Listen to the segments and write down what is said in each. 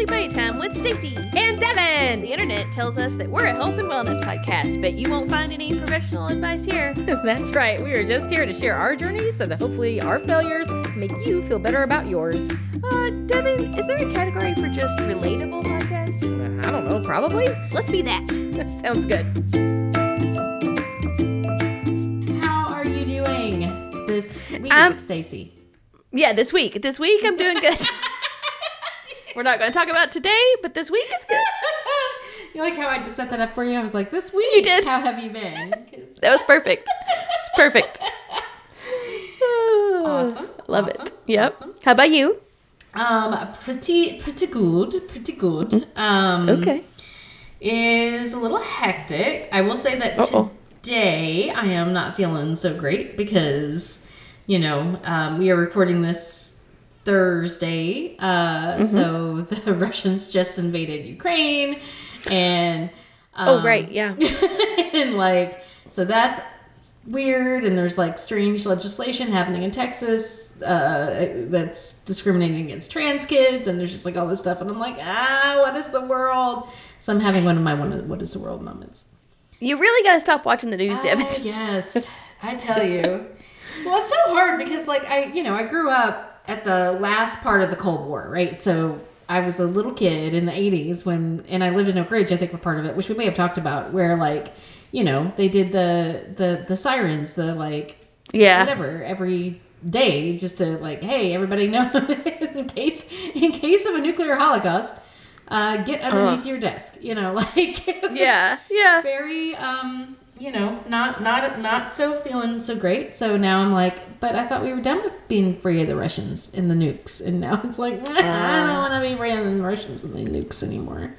Sleep Night Time with Stacy. And Devin! The internet tells us that we're a health and wellness podcast, but you won't find any professional advice here. That's right. We are just here to share our journeys so that hopefully our failures make you feel better about yours. Uh, Devin, is there a category for just relatable podcast? Uh, I don't know, probably? Let's be that. Sounds good. How are you doing this week, I'm- Stacy? Yeah, this week. This week I'm doing good. we're not going to talk about today, but this week is good. You like how I just set that up for you? I was like, this week, You did. how have you been? That was perfect. It's perfect. Awesome. Love Awesome. it. Yep. Awesome. How about you? Um, pretty, pretty good. Pretty good. Um, Okay. is a little hectic. I will say that Uh-oh. today I am not feeling so great because, you know, um, we are recording this Thursday. Uh, Mm-hmm. So the Russians just invaded Ukraine, and um, Oh, right. Yeah. and like so that's weird and there's like strange legislation happening in texas uh, that's discriminating against trans kids and there's just like all this stuff and i'm like ah what is the world so i'm having one of my one of what is the world moments You really got to stop watching the news. Ah, yes i tell you well it's so hard because like i you know i grew up at the last part of the cold war right so i was a little kid in the 80s when and i lived in oak ridge i think we're part of it which we may have talked about where like you know they did the the the sirens the like Yeah. whatever every day just to like hey everybody know in case in case of a nuclear holocaust uh get underneath your desk you know like it was- Yeah. Yeah. very um you know not not not so feeling so great. So now i'm like but i thought we were done with being free of the russians and the nukes. And now it's like i don't want to be free of the russians and the nukes anymore.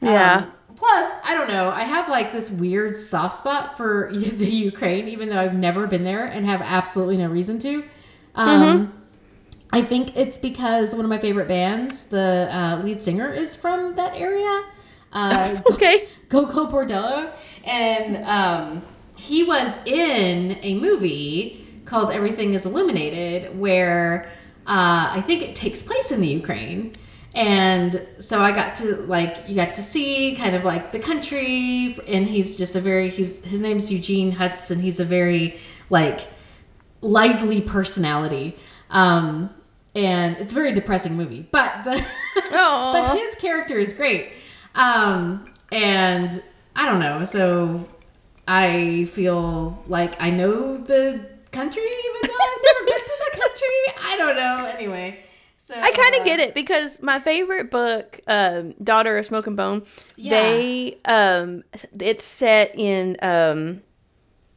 Yeah. Um, plus i don't know i have like this weird soft spot for the ukraine even though i've never been there and have absolutely no reason to. Um I think it's because one of my favorite bands, the uh, lead singer, is from that area. Uh, Okay. Gogol Bordello, and um, he was in a movie called Everything Is Illuminated, where uh, I think it takes place in the Ukraine. And so I got to like you got to see kind of like the country, and he's just a very he's his name's Eugene Hütz. He's a very like lively personality. Um, and it's a very depressing movie, but the but his character is great. Um, and I don't know, so I feel like I know the country, even though I've never been to the country. I don't know. Anyway, so I kind uh, of get it because my favorite book, um, Daughter of Smoke and Bone, Yeah. they um, it's set in um,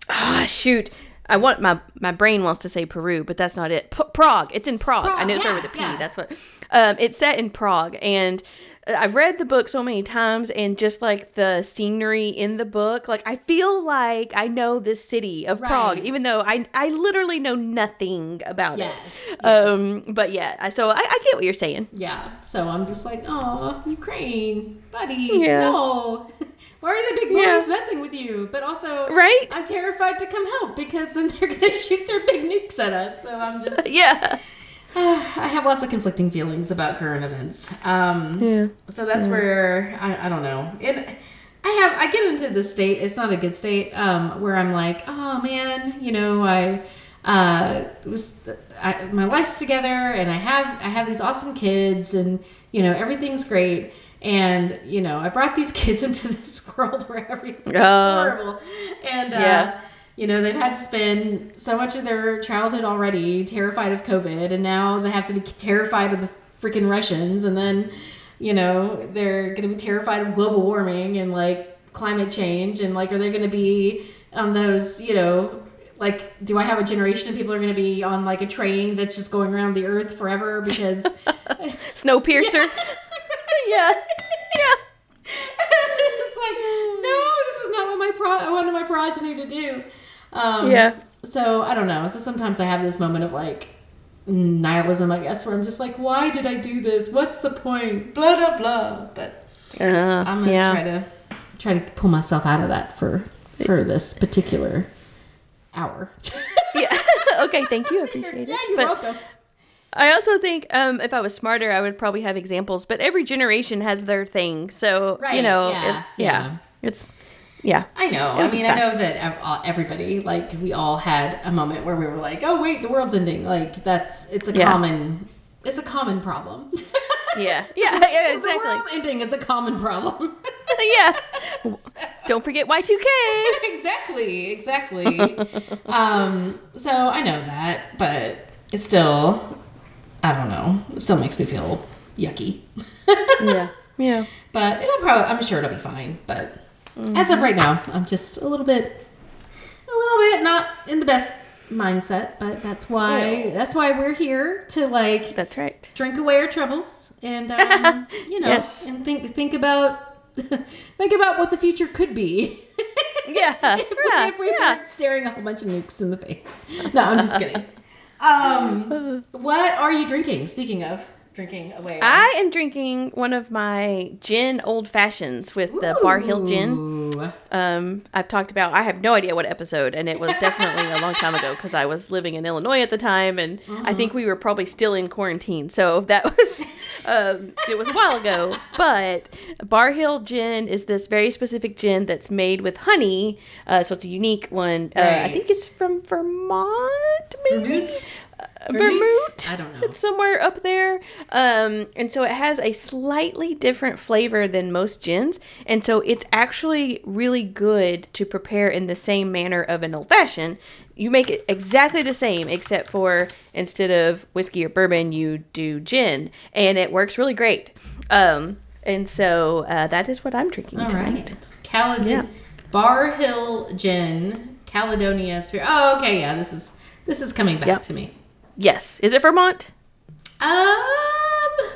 ah shoot. I want my my brain wants to say Peru, but that's not it. P- Prague. It's in Prague. I Prague, know it started yeah, with a P. yeah. That's what. Um, it's set in Prague, and I've read the book so many times, and just like the scenery in the book, like I feel like I know this city of Prague, even though I I literally know nothing about Yes, it. yes. Um, but yeah, so I, I get what you're saying. Yeah, so I'm just like, oh, Ukraine, buddy, Yeah. no. Why are the big boys Yeah. messing with you? But also, Right? I'm terrified to come help because then they're gonna shoot their big nukes at us. So I'm just Yeah. I have lots of conflicting feelings about current events. Um, Yeah. So that's where I, I don't know. It, I have I get into this state. It's not a good state. Um, where I'm like, oh man, you know, I uh, was I, my life's together, and I have I have these awesome kids, and you know everything's great. And you know, I brought these kids into this world where everything's Oh. horrible, and uh, Yeah. You know they've had to spend so much of their childhood already terrified of covid and now they have to be terrified of the freaking russians and then you know they're going to be terrified of global warming and like climate change and like are they going to be on those you know like do i have a generation of people are going to be on like a train that's just going around the earth forever because Snowpiercer. yeah. Yeah. it's like no this is not what my pro- I wanted my progeny to do um, Yeah. So I don't know. So sometimes I have this moment of like nihilism, I guess, where I'm just like, why did I do this? What's the point? Blah blah blah. But Uh, I'm gonna yeah. try to try to pull myself out of that for for this particular hour. yeah. okay. Thank you. I appreciate it. yeah, you're But, welcome. I also think um, if I was smarter, I would probably have examples. But every generation has their thing, so Right, you know, yeah, it- yeah, yeah. it's yeah. I know. I It'll mean, I know that everybody, like, we all had a moment where we were like, "Oh, wait, the world's ending." Like, that's it's a Yeah. common, it's a common problem. Yeah, yeah, yeah, The exactly. world ending is a common problem. yeah. Don't forget Y2K. exactly, exactly. um, so I know that, but it's still, I don't know. It still makes me feel yucky. Yeah, yeah. But it'll probably, I'm sure it'll be fine. But as of right now, I'm just a little bit, a little bit not in the best mindset. But that's why, that's why we're here to like That's right. drink away our troubles and um, you know, Yes. and think think about think about what the future could be. Yeah, if, yeah, if we yeah. weren't staring a whole bunch of nukes in the face. No, I'm just kidding. Um, what are you drinking? Speaking of drinking away, I am drinking one of my gin old fashions with the Barr Hill gin. Um, I've talked about. I have no idea what episode, and it was definitely a long time ago because I was living in Illinois at the time, and I think we were probably still in quarantine. So that was, um, it was a while ago. But Barr Hill gin is this very specific gin that's made with honey. Uh, so it's a unique one. Uh, I think it's from Vermont, maybe. Vermont? Vermont? Vermont. I don't know. It's somewhere up there. Um, and so it has a slightly different flavor than most gins. And so it's actually really good to prepare in the same manner of an old fashioned. You make it exactly the same, except for instead of whiskey or bourbon, you do gin. And it works really great. Um, and so uh, that is what I'm drinking All tonight. right, Caledon Yeah. Barr Hill Gin, Caledonia Spirit. Oh, okay, yeah, this is this is coming back Yep. to me. Yes. Is it Vermont? Um,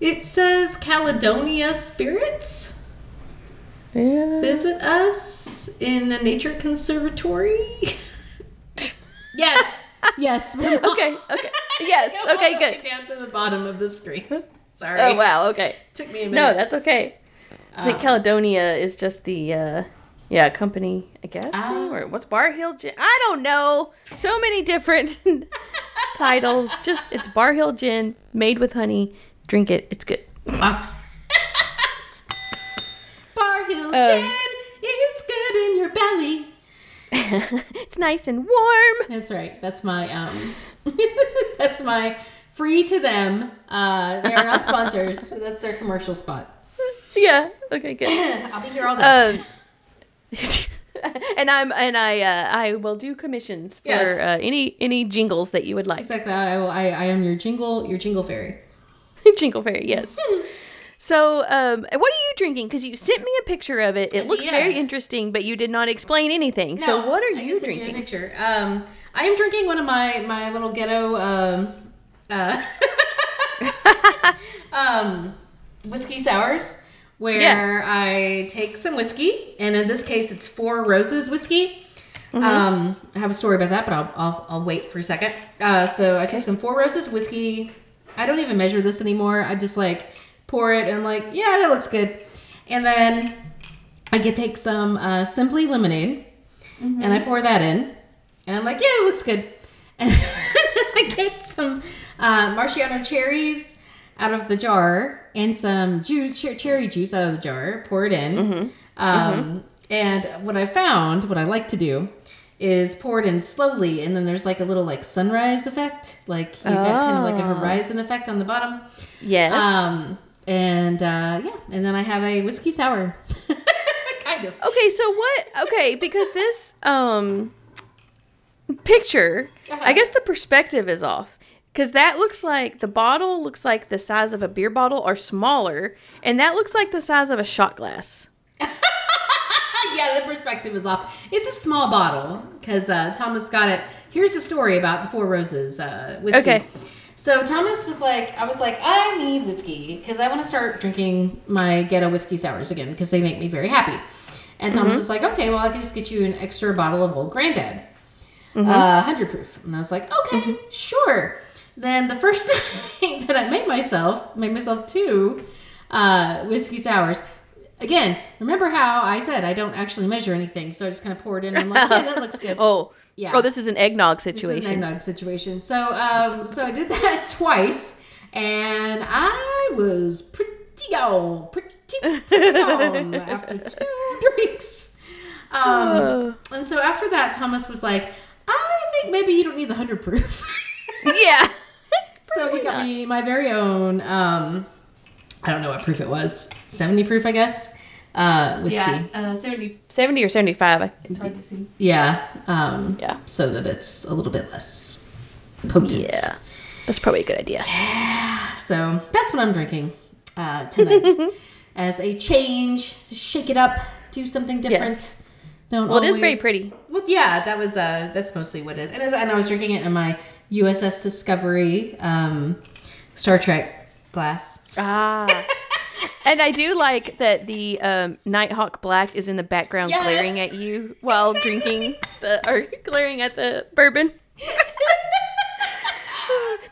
it says Caledonia Spirits. Yeah. Visit us in the nature conservatory. yes, yes. Vermont. Okay. Okay. Yes. Okay. Good. Down to the bottom of the screen. Sorry. Oh wow. Okay. Took me a minute. No, that's okay. I think Um, Caledonia is just the uh yeah, company, I guess. Ah. or what's Barr Hill Gin? I don't know. So many different titles. Just it's Barr Hill Gin made with honey. Drink it. It's good. Wow. Barr Hill Uh. Gin. It's good in your belly. it's nice and warm. That's right. That's my um. that's my free to them. Uh, they are not sponsors. but that's their commercial spot. Yeah. Okay, good. I'll be here all day. Um and I'm and I uh I will do commissions for Yes. uh, any any jingles that you would like. exactly. I, will, I I am your jingle your jingle fairy. Jingle Fairy, yes. So, um, what are you drinking? Because you sent me a picture of it. It looks Yeah. very interesting, but you did not explain anything. so, what are I you just sent you a drinking? picture. Um, I am drinking one of my my little ghetto um, uh, um, whiskey sours, where Yeah. I take some whiskey, and in this case, it's Four Roses whiskey. Mm-hmm. Um, I have a story about that, but I'll I'll, I'll wait for a second. Uh, so I took some Four Roses whiskey. I don't even measure this anymore. I just like pour it, and I'm like, yeah, that looks good. And then I get take some uh, Simply Lemonade, and I pour that in, and I'm like, yeah, it looks good. And I get some uh, maraschino cherries out of the jar and some juice, cher- cherry juice out of the jar. Pour it in. Um, And what I found, what I like to do, is pour it in slowly, and then there's like a little like sunrise effect, like you got kind of like a Oh. horizon effect on the bottom. Yes. Um, and uh, yeah, and then I have a whiskey sour, kind of. okay, so what? Okay, because this um picture, Uh-huh. I guess the perspective is off. Because that looks like the bottle looks like the size of a beer bottle or smaller, and that looks like the size of a shot glass. yeah, the perspective is off. It's a small bottle because uh, Thomas got it. Here's the story about the Four Roses uh, whiskey. Okay. So Thomas was like, I was like, I need whiskey because I want to start drinking my ghetto whiskey sours again because they make me very happy. And Thomas was like, okay, well, I can just get you an extra bottle of Old Granddad, uh, hundred proof. And I was like, okay, sure. Then the first night that I made myself, made myself two uh, whiskey sours. again, remember how I said I don't actually measure anything, so I just kind of pour it in. And I'm like, yeah, that looks good. Oh, Yeah. Oh, this is an eggnog situation. This is an eggnog situation. So, um, so I did that twice, and I was pretty gone, pretty, pretty gone after two drinks. Um, and so after that, Thomas was like, "I think maybe you don't need the hundred proof." yeah. So he got me my very own. Um, I don't know what proof it was, seventy proof, I guess. Uh, whiskey. Yeah, uh, 70, 70 or 75. It's hard to see. Yeah. Um, Yeah. So that it's a little bit less potent. Yeah. That's probably a good idea. So that's what I'm drinking uh, tonight as a change to shake it up, do something different. Yes. Don't. Well, it is very pretty. Well, yeah, that was uh, that's mostly what it is. And, as, and I was drinking it in my USS Discovery um, Star Trek glass. Ah. and I do like that the um, Nighthawk Black is in the background Yes. glaring at you while drinking the or glaring at the bourbon.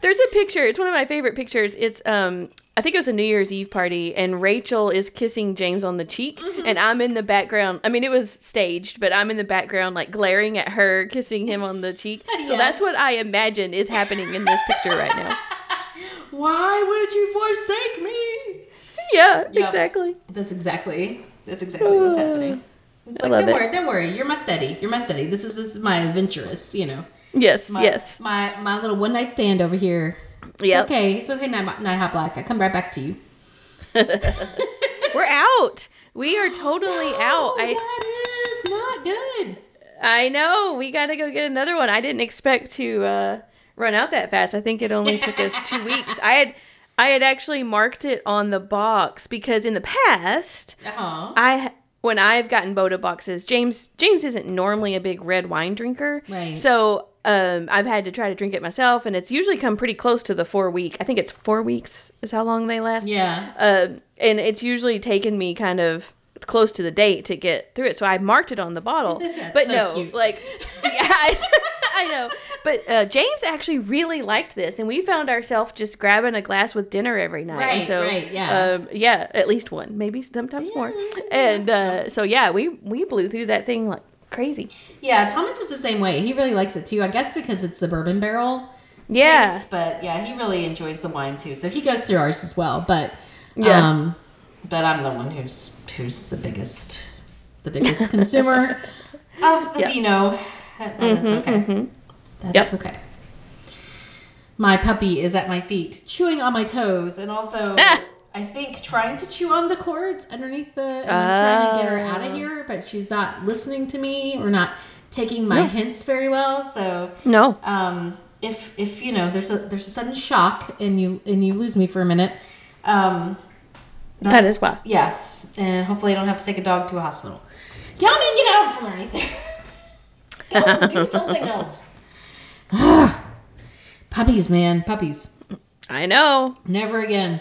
There's a picture. It's one of my favorite pictures. It's um I think it was a New Year's Eve party and Rachel is kissing James on the cheek mm-hmm. and I'm in the background. I mean it was staged, but I'm in the background like glaring at her kissing him on the cheek. So Yes. that's what I imagine is happening in this picture right now. Why would you forsake me? Yeah, Yep. exactly. That's exactly that's exactly what's uh, happening. It's I like don't it. worry, don't worry. You're my steady. You're my steady. This is this is my adventurous. You know. Yes, My, yes. My my little one night stand over here. It's okay. It's okay. Night, night hot black. I come right back to you. We're out. We are totally out. I that is not good. I know. We got to go get another one. I didn't expect to uh, run out that fast. I think it only took us two weeks. I had I had actually marked it on the box because in the past, Uh-huh. I when I've gotten Bota boxes, James James isn't normally a big red wine drinker, Right. So um, I've had to try to drink it myself, and it's usually come pretty close to the four week. I think it's four weeks is how long they last. Yeah. Um, and it's usually taken me kind of close to the date to get through it. So I marked it on the bottle. But so no, cute. like, yeah, I, I know. But uh, James actually really liked this, and we found ourselves just grabbing a glass with dinner every night. and Right, so, right, yeah. um, yeah, at least one, maybe sometimes more. And uh, so yeah, we we blew through that thing like crazy. Yeah. Thomas is the same way. He really likes it too. I guess because it's the bourbon barrel. Yeah, taste, but yeah, he really enjoys the wine too. So he goes through ours as well. But Yeah. um, but I'm the one who's who's the biggest the biggest consumer of the Yep. vino. That, that is okay. That is Yep. okay. My puppy is at my feet, chewing on my toes, and also. I think trying to chew on the cords underneath the. And I'm trying to get her out of here, but she's not listening to me or not taking my hints very well. So no, um, if if you know there's a there's a sudden shock and you and you lose me for a minute, um, that is why. yeah, and hopefully I don't have to take a dog to a hospital. Yummy, get out from underneath there. Go do something else. puppies, man, puppies. I know. Never again.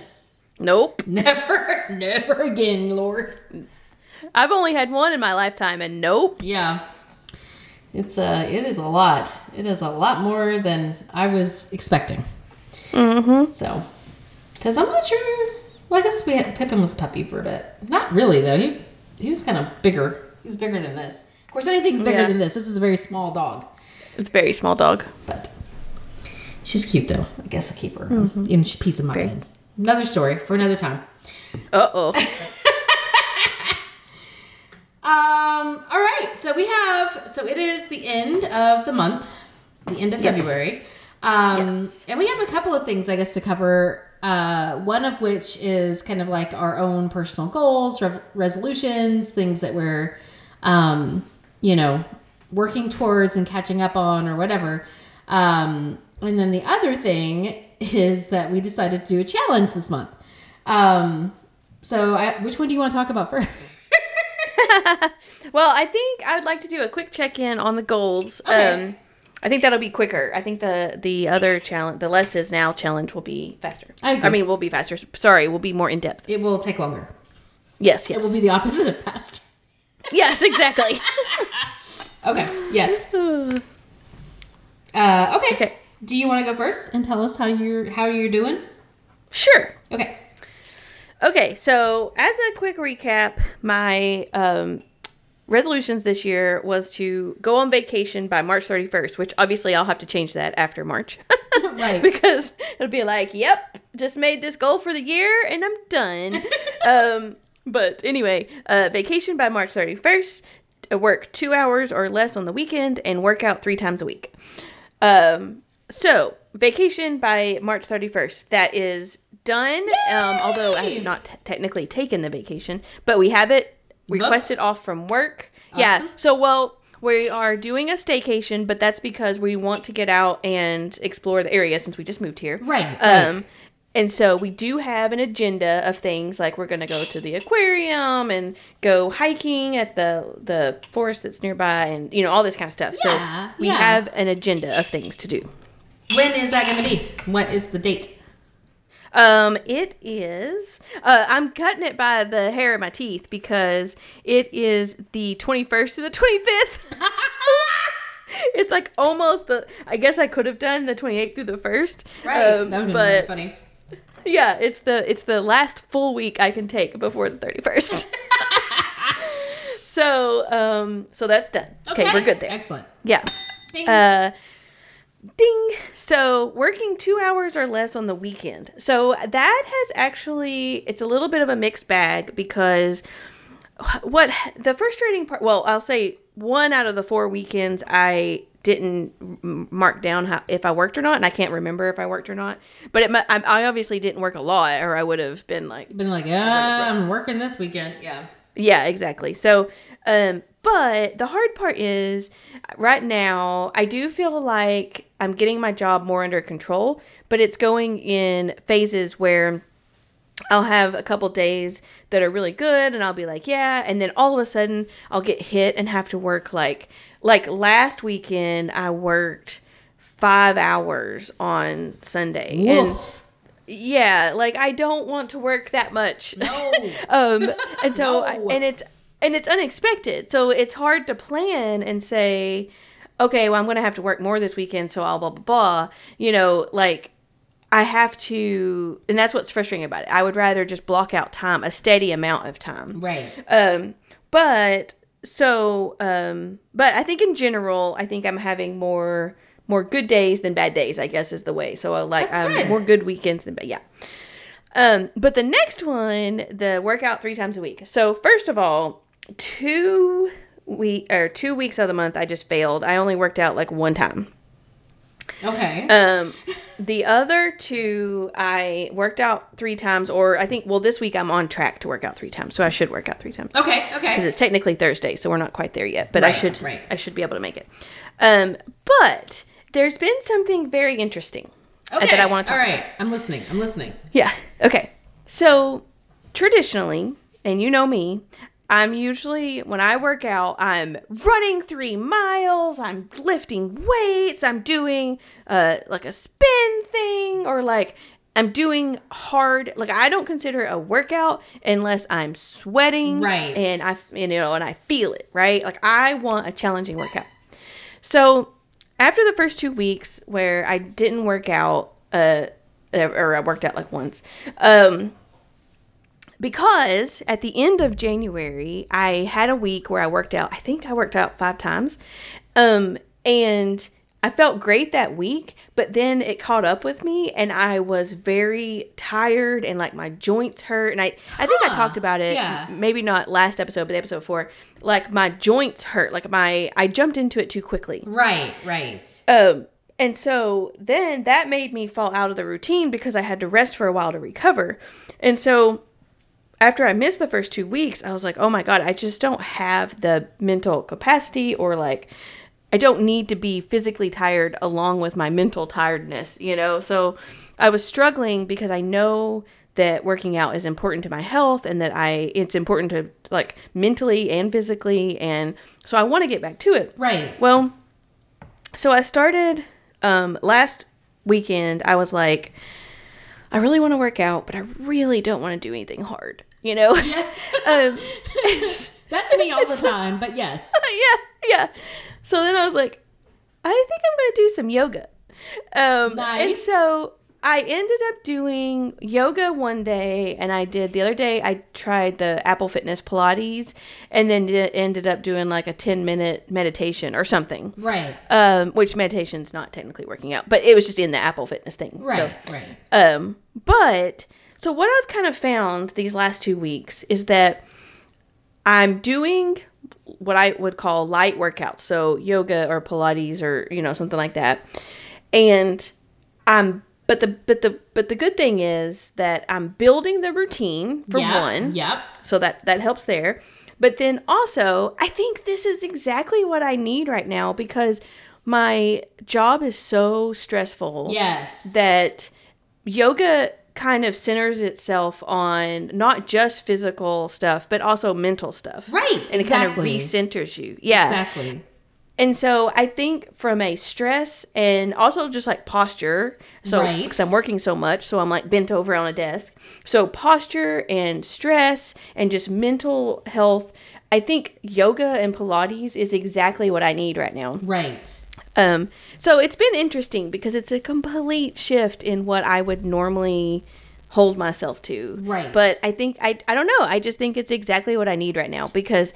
Nope. Never, never again, Lord. I've only had one in my lifetime, and nope. Yeah. It's uh it is a lot. It is a lot more than I was expecting. Mm-hmm. So, because I'm not sure. Well, I guess we had, Pippin was a puppy for a bit. Not really though. He he was kind of bigger. He was bigger than this. Of course, anything's bigger Yeah. than this. This is a very small dog, It's a very small dog. but she's cute though. I guess I'll keep her. Mhm. And she's a piece of my Very. Another story for another time. Uh oh. Um. All right. So we have. So it is the end of the month, the end of Yes. February. Um, Yes. And we have a couple of things, I guess, to cover. Uh, one of which is kind of like our own personal goals, rev- resolutions, things that we're, um, you know, working towards and catching up on or whatever. Um, and then the other thing is that we decided to do a challenge this month. Um, so, I, which one do you want to talk about first? Well, I think I would like to do a quick check in on the goals. Okay. Um, I think that'll be quicker. I think the the other challenge, the less is now challenge, will be faster. I agree. I mean, will be faster. Sorry, will be more in depth. It will take longer. Yes, yes, It will be the opposite of fast. yes, exactly. Okay. Yes. Uh, okay. Okay. Do you want to go first and tell us how you're how you're doing? sure. Okay. Okay, so as a quick recap, my um, resolutions this year was to go on vacation by March 31st, which obviously I'll have to change that after March. Right. because it'll be like, yep, just made this goal for the year and I'm done. um, but anyway, uh, vacation by March 31st, uh, work two hours or less on the weekend, and work out three times a week. Um, so, vacation by March 31st. That is done. Um, although I have not t- technically taken the vacation, but we have it requested off from work. Yeah. So, well, we are doing a staycation, but that's because we want to get out and explore the area since we just moved here. Right, Um, right. and so we do have an agenda of things like we're going to go to the aquarium and go hiking at the the forest that's nearby, and you know all this kind of stuff. Yeah, so we yeah. have an agenda of things to do. When is that going to be? What is the date? Um, it is. Uh, I'm cutting it by the hair of my teeth because it is the 21st to the 25th. it's like almost the. I guess I could have done the 28th through the first. Um, that would have been funny. yeah, it's the it's the last full week I can take before the 31st. so um, so that's done. Okay, we're good there. Excellent. Yeah. Uh, ding. So working two hours or less on the weekend. So that has actually it's a little bit of a mixed bag because what the frustrating part. Well, I'll say one out of the four weekends I didn't mark down how, if I worked or not, and I can't remember if I worked or not. But it, I obviously didn't work a lot, or I would have been like, Been like, yeah, I'm working this weekend. Yeah. Yeah, exactly. So, um, but the hard part is right now, I do feel like I'm getting my job more under control, but it's going in phases where I'll have a couple days that are really good and I'll be like, yeah, and then all of a sudden I'll get hit and have to work like like last weekend I worked 5 hours on Sunday. Yeah, like I don't want to work that much. No. um and so No. and it's and it's unexpected so it's hard to plan and say okay well i'm gonna have to work more this weekend so i'll blah blah blah you know like i have to and that's what's frustrating about it i would rather just block out time a steady amount of time Right. um but so um but i think in general i think i'm having more more good days than bad days i guess is the way so uh, like um, good. more good weekends than bad yeah um but the next one the workout three times a week so first of all two week or two weeks of the month i just failed i only worked out like one time Okay. um, the other two, I worked out three times, or I think, well, this week I'm on track to work out three times, so I should work out three times okay. Okay. Because it's technically Thursday, so we're not quite there yet. But I should, right. I should be able to make it. Um, but there's been something very interesting Okay. that I want to All talk. right. I'm listening. I'm listening. Yeah. Okay. So traditionally, and you know me, I'm usually when I work out, I'm running three miles, I'm lifting weights, I'm doing uh like a spin thing, or like I'm doing hard. Like I don't consider it a workout unless I'm sweating, Right. And I, you know, and I feel it, right? Like I want a challenging workout. So after the first two weeks where I didn't work out, uh, or I worked out like once, um, because at the end of January I had a week where I worked out. I think I worked out five times, um, and I felt great that week. But then it caught up with me, and I was very tired, and like my joints hurt. And I, I think I talked about it. Yeah. Maybe not last episode, but the episode before. Like my joints hurt. Like my, I jumped into it too quickly. Right. Right. Um, and so then that made me fall out of the routine because I had to rest for a while to recover. And so after I missed the first two weeks, I was like, oh my God, I just don't have the mental capacity or like, I don't need to be physically tired along with my mental tiredness, you know? So I was struggling because I know that working out is important to my health and that I it's important to like mentally and physically and so I want to get back to it. Right. Well, so I started um, last weekend. I was like, I really want to work out, but I really don't want to do anything hard. You know? um, That's me all the time. But yes. yeah, yeah. So then I was like, I think I'm going to do some yoga. Um, And Nice. so I ended up doing yoga one day, and I did the other day. I tried the Apple Fitness Pilates, and then did, ended up doing like a ten minute meditation or something. Right. Um, which meditation's not technically working out, but it was just in the Apple Fitness thing. Right. So, right. um, but so what I've kind of found these last two weeks is that I'm doing what I would call light workouts, so yoga or Pilates or you know something like that, and I'm but the but the but the good thing is that I'm building the routine for Yep, one, Yep. so that that helps there. But then also, I think this is exactly what I need right now because my job is so stressful Yes. that yoga kind of centers itself on not just physical stuff but also mental stuff Right, and exactly. it kind of recenters you yeah Exactly. and so i think from a stress and also just like posture so Right. because i'm working so much so i'm like bent over on a desk so posture and stress and just mental health i think yoga and pilates is exactly what i need right now Right. Um, so it's been interesting because it's a complete shift in what I would normally hold myself to. Right. But I think I I don't know. I just think it's exactly what I need right now because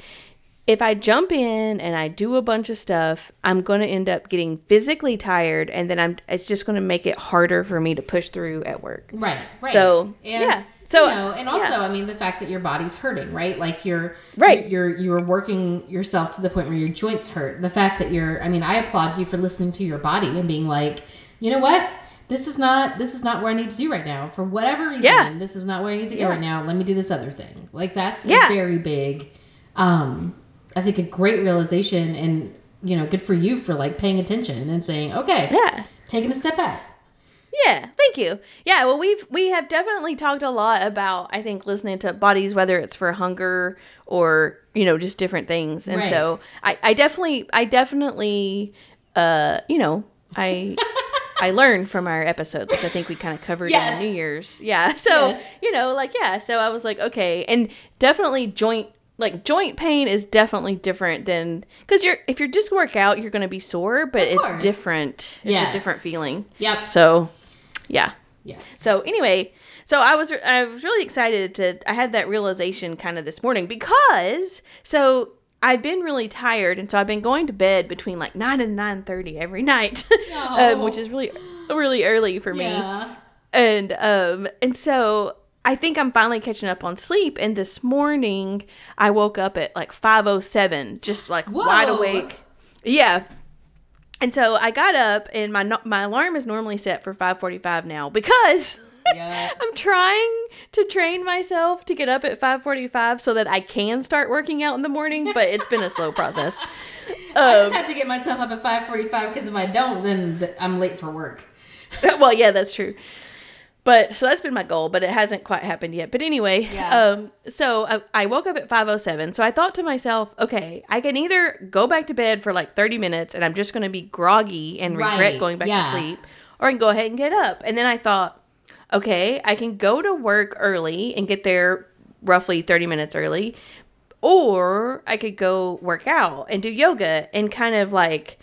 if I jump in and I do a bunch of stuff, I'm going to end up getting physically tired and then I'm it's just going to make it harder for me to push through at work. Right. Right. So, and, yeah. So, you know, and also, yeah. I mean, the fact that your body's hurting, right? Like you're Right. You're you're working yourself to the point where your joints hurt. The fact that you're, I mean, I applaud you for listening to your body and being like, you know what? This is not this is not what I need to do right now for whatever reason. Yeah. This is not where I need to go Yeah. right now. Let me do this other thing. Like that's Yeah. a very big, um, I think a great realization and you know, good for you for like paying attention and saying, okay, yeah. taking a step back. Yeah, thank you. Yeah, well we've we have definitely talked a lot about I think listening to bodies whether it's for hunger or, you know, just different things. And Right. so I I definitely I definitely uh, you know, I I learned from our episodes, which I think we kind of covered Yes. in New Year's. Yeah. So, Yes. you know, like yeah, so I was like, okay, and definitely joint like joint pain is definitely different than because you're if you're just work out you're gonna be sore but Of it's course. different it's Yes. a different feeling Yep. so yeah Yes. so anyway, so I was I was really excited to I had that realization kind of this morning because so I've been really tired and so I've been going to bed between like nine and nine thirty every night, um, which is really really early for me. Yeah. And um and so I think I'm finally catching up on sleep. And this morning I woke up at like five oh seven, just like wide awake. Yeah. And so I got up, and my my alarm is normally set for five forty five now because Yeah. I'm trying to train myself to get up at five forty five so that I can start working out in the morning. But it's been a slow process. I Um, just have to get myself up at 5:45 because if I don't, then I'm late for work. well, yeah, that's true. But so that's been my goal, but it hasn't quite happened yet. But anyway, Yeah. um, so I, I woke up at 5:07. So I thought to myself, okay, I can either go back to bed for like 30 minutes and I'm just going to be groggy and regret Right, going back yeah. to sleep, or I can go ahead and get up. And then I thought, okay, I can go to work early and get there roughly 30 minutes early, or I could go work out and do yoga and kind of like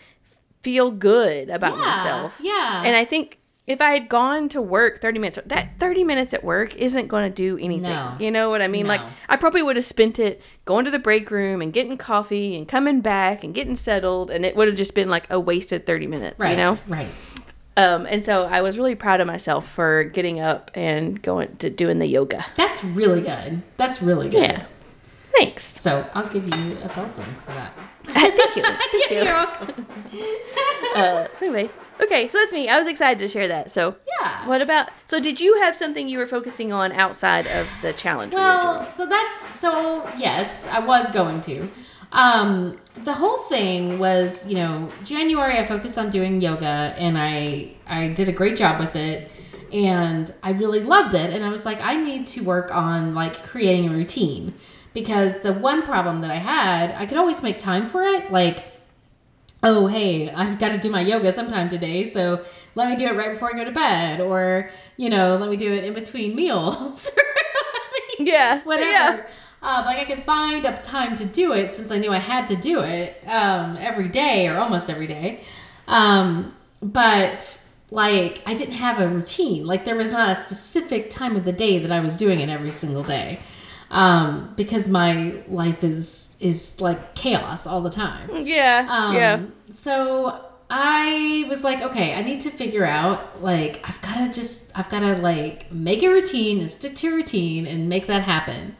feel good about Yeah, myself. yeah. And I think if I had gone to work 30 minutes, that 30 minutes at work isn't going to do anything. No. You know what I mean? Like, I probably would have spent it going to the break room and getting coffee and coming back and getting settled, and it would have just been like a wasted 30 minutes, Right. you know? Right. Um, and so I was really proud of myself for getting up and going to doing the yoga. That's really good. That's really good. Yeah. Thanks. So I'll give you a Belton for that. Thank you. Thank you. You're welcome. Uh, so anyway, okay, so that's me. I was excited to share that. So Yeah. what about? So did you have something you were focusing on outside of the challenge? Well, so that's so yes, I was going to. Um, the whole thing was, you know, January I focused on doing yoga and I I did a great job with it and I really loved it and I was like I need to work on like creating a routine because the one problem that I had, I could always make time for it like oh hey i've got to do my yoga sometime today so let me do it right before i go to bed or you know let me do it in between meals Yeah, whatever yeah. um, like i could find a time to do it since i knew i had to do it um, every day or almost every day um, but like I didn't have a routine. Like there was not a specific time of the day that I was doing it every single day. Um, because my life is is like chaos all the time. Yeah. Um, yeah. So I was like, okay, I need to figure out like I've got to just I've got to like make a routine and stick to a routine and make that happen.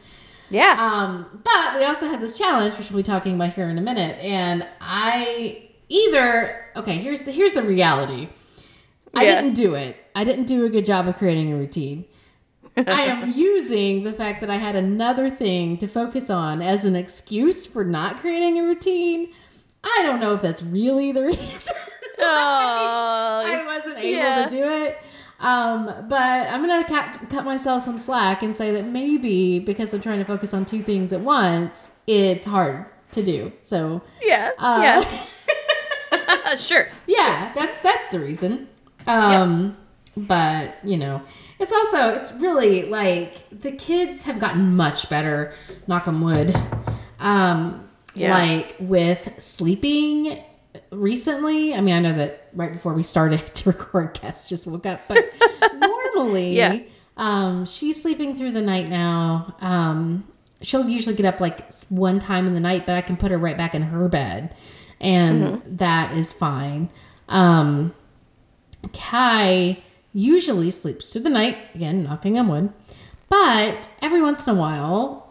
Yeah. Um, but we also had this challenge, which we'll be talking about here in a minute. And I either okay, here's the here's the reality. Yeah. I didn't do it. I didn't do a good job of creating a routine. I am using the fact that I had another thing to focus on as an excuse for not creating a routine. I don't know if that's really the reason. I oh. wasn't able yeah. to do it. Um, but I'm gonna cut, cut myself some slack and say that maybe because I'm trying to focus on two things at once, it's hard to do. So yeah. uh, yeah. sure. yeah, that's that's the reason. Um, but you know, it's also it's really like the kids have gotten much better. Knock on wood. Um, Yeah. like with sleeping recently. I mean, I know that right before we started to record, Cass just woke up, but normally, Yeah. um, she's sleeping through the night now. Um, she'll usually get up like one time in the night, but I can put her right back in her bed, and that is fine. Um, Kai usually sleeps through the night, again, knocking on wood, but every once in a while,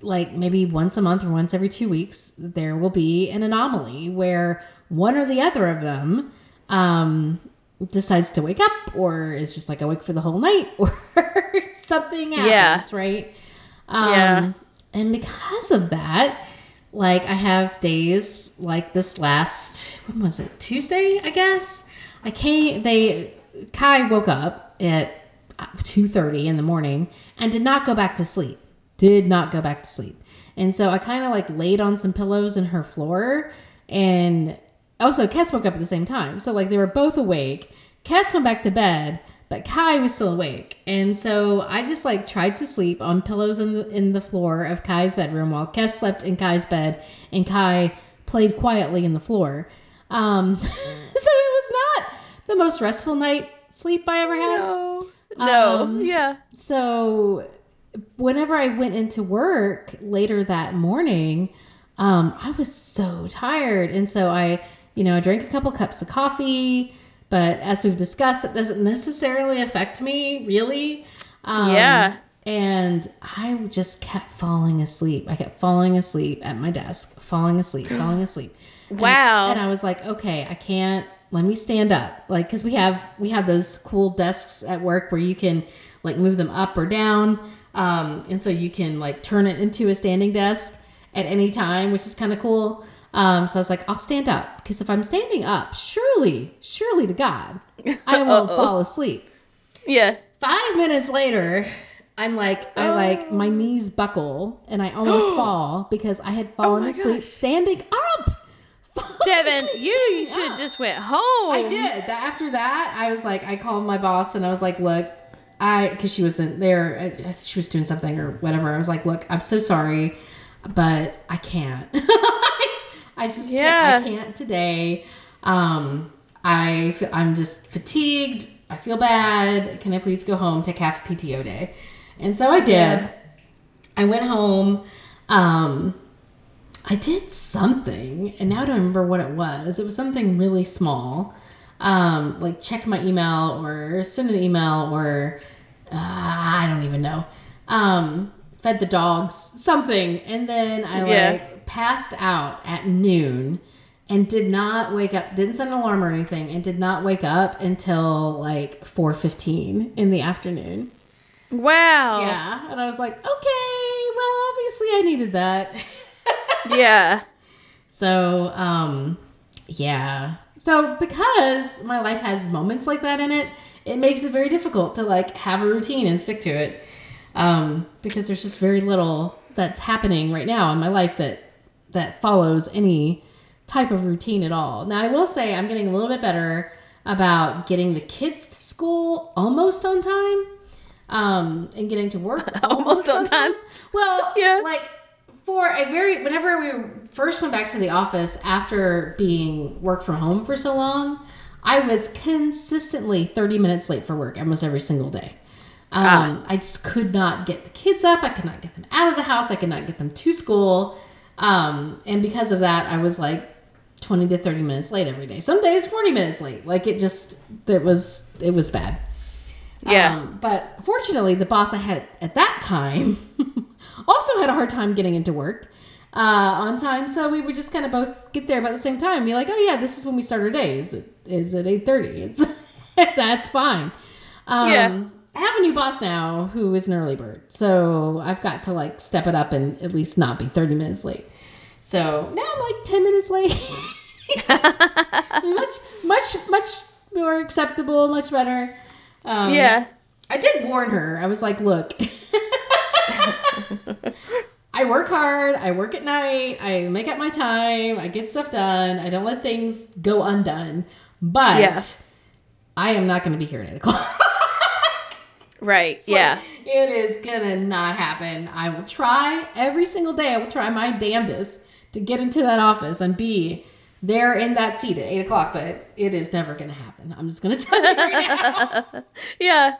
like maybe once a month or once every two weeks, there will be an anomaly where one or the other of them um, decides to wake up or is just like awake for the whole night or something happens, yeah. right? Um, Yeah. And because of that, like I have days like this last, when was it? Tuesday, I guess. I came, they, Kai woke up at 2.30 in the morning and did not go back to sleep. Did not go back to sleep. And so i kind of like laid on some pillows in her floor and also Kess woke up at the same time. So like they were both awake. Kess went back to bed but kai was still awake. And so i just like tried to sleep on pillows in the in the floor of kai's bedroom while Kess slept in kai's bed and kai played quietly in the floor. Um so it was not the most restful night sleep i ever had No. No. Um, yeah. so whenever I went into work later that morning, um, I was so tired. And so I, you know, I drank a couple cups of coffee, but as we've discussed, it doesn't necessarily affect me really. Um, Yeah. And I just kept falling asleep. I kept falling asleep at my desk, falling asleep, falling asleep. And- Wow. And, I was like, okay, I can't. Let me stand up, like, because we have we have those cool desks at work where you can like move them up or down, um, and so you can like turn it into a standing desk at any time, which is kind of cool. Um, so I was like, I'll stand up. Because if I'm standing up, surely, surely to God, I won't fall asleep. Yeah. five minutes later i'm like i like my knees buckle and i almost fall because i had fallen my asleep standing up Devin, asleep you should up. just went home. i did. That after that i was like i called my boss and i was like look i because she wasn't there uh, she was doing something or whatever. I was like look i'm so sorry but i can't. I just Yeah. can't, i can't today. Um i i'm just fatigued. I feel bad. Can i please go home? Take half a pto day. And so i did. I went home. Um I did something, and now I don't remember what it was. It was something really small, um, like check my email or send an email or uh, I don't even know. Um, fed the dogs, something, and then I Yeah. like passed out at noon and did not wake up. Didn't set an alarm or anything, and did not wake up until like four fifteen in the afternoon. Wow. Yeah, and I was like, okay, well, obviously I needed that. Yeah. So, um, yeah. So because my life has moments like that in it, it makes it very difficult to like have a routine and stick to it. Um, because there's just very little that's happening right now in my life that that follows any type of routine at all. Now I will say I'm getting a little bit better about getting the kids to school almost on time. Um, and getting to work Almost on time? Well, Yeah. like for a very whenever we first went back to the office after being work from home for so long, I was consistently 30 minutes late for work almost every single day. Um, I just could not get the kids up. I could not get them out of the house. I could not get them to school. Um, and because of that, I was like 20 to 30 minutes late every day. Some days 40 minutes late. Like it just, it was, it was bad. Yeah. Um, but fortunately, the boss I had at that time also had a hard time getting into work uh, on time. So we would just kind of both get there about the same time. And be like, oh yeah, this is when we start our day. Is it is at eight thirty? It's that's fine. Um, Yeah. I have a new boss now who is an early bird, so I've got to like step it up and at least not be thirty minutes late. So now I'm like ten minutes late. much, much, much more acceptable, much better. Um, Yeah. I did warn her. I was like, look, I work hard. I work at night. I make up my time. I get stuff done. I don't let things go undone. But Yeah. I am not going to be here at 8 o'clock. Right. Like, yeah. it is going to not happen. I will try every single day. I will try my damnedest to get into that office and be there in that seat at 8 o'clock. But it is never going to happen. I'm just going to tell you right now. Yeah.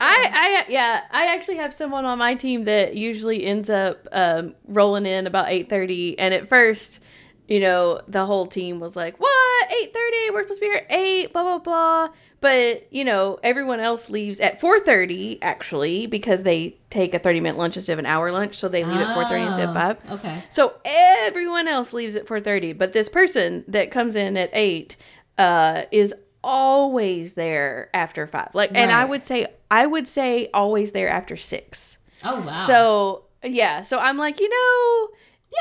I, I yeah I actually have someone on my team that usually ends up um, rolling in about eight thirty, and at first, you know, the whole team was like, "What? Eight thirty? We're supposed to be here at eight, Blah blah blah." But you know, everyone else leaves at four thirty actually because they take a thirty minute lunch instead of an hour lunch, so they leave at four thirty instead of five. Okay. So everyone else leaves at 4:30, but this person that comes in at 8 uh is always there after 5. Like and I would say I would say always there after 6. Oh, wow. So, yeah, so I'm like, you know,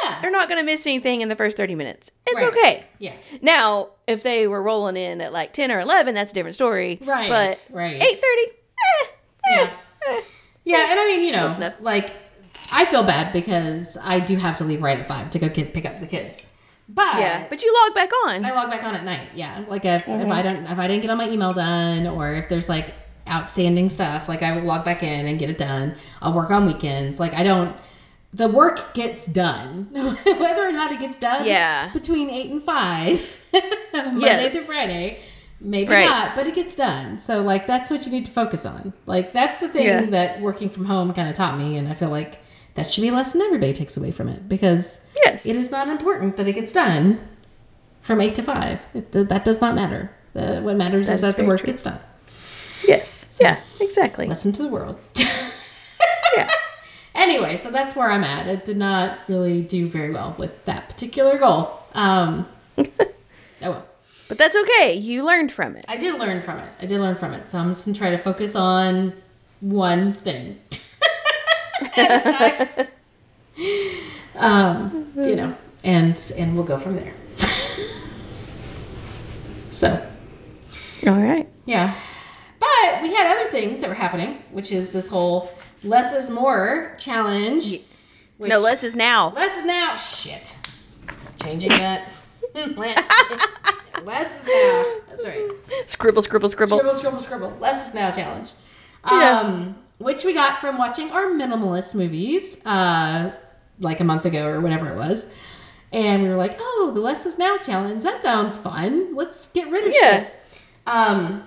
yeah. they're not going to miss anything in the first 30 minutes. It's Right. okay. Yeah. Now, if they were rolling in at like 10 or 11, that's a different story. Right, But right. 8:30, eh, Yeah. eh, eh. Yeah, and I mean, you know, like I feel bad because I do have to leave right at five to go get, pick up the kids. But Yeah, but you log back on. I log back on at night. Yeah, like if, Mm-hmm. if I don't if I didn't get all my email done or if there's like outstanding stuff, like I will log back in and get it done. I'll work on weekends. Like I don't. The work gets done, whether or not it gets done. Yeah. Between eight and five, Monday Yes. through Friday. Maybe Right. not, but it gets done. So like that's what you need to focus on. Like that's the thing Yeah. that working from home kind of taught me, and I feel like that should be a lesson everybody takes away from it because yes. it is not important that it gets done from eight to five. It, that does not matter. The, what matters That is that the work true. gets done. Yes. Yeah, exactly. Listen to the world. Yeah. anyway, so that's where I'm at. It did not really do very well with that particular goal. Um, oh well. But that's okay. You learned from it. I did learn from it. I did learn from it. So I'm just gonna try to focus on one thing at a time. Um, you know, and and we'll go from there. so All right. yeah, but we had other things that were happening, which is this whole less is more challenge. which- no, less is now. less is now. Shit, changing that. less is now. That's right. Scribble, scribble, scribble. Scribble, scribble, scribble. Less is now challenge. Yeah. Which we got from watching our minimalist movies, uh, like a month ago or whenever it was. And we were like, oh, the less is now challenge. That sounds fun. Let's get rid of Yeah. shit. Um,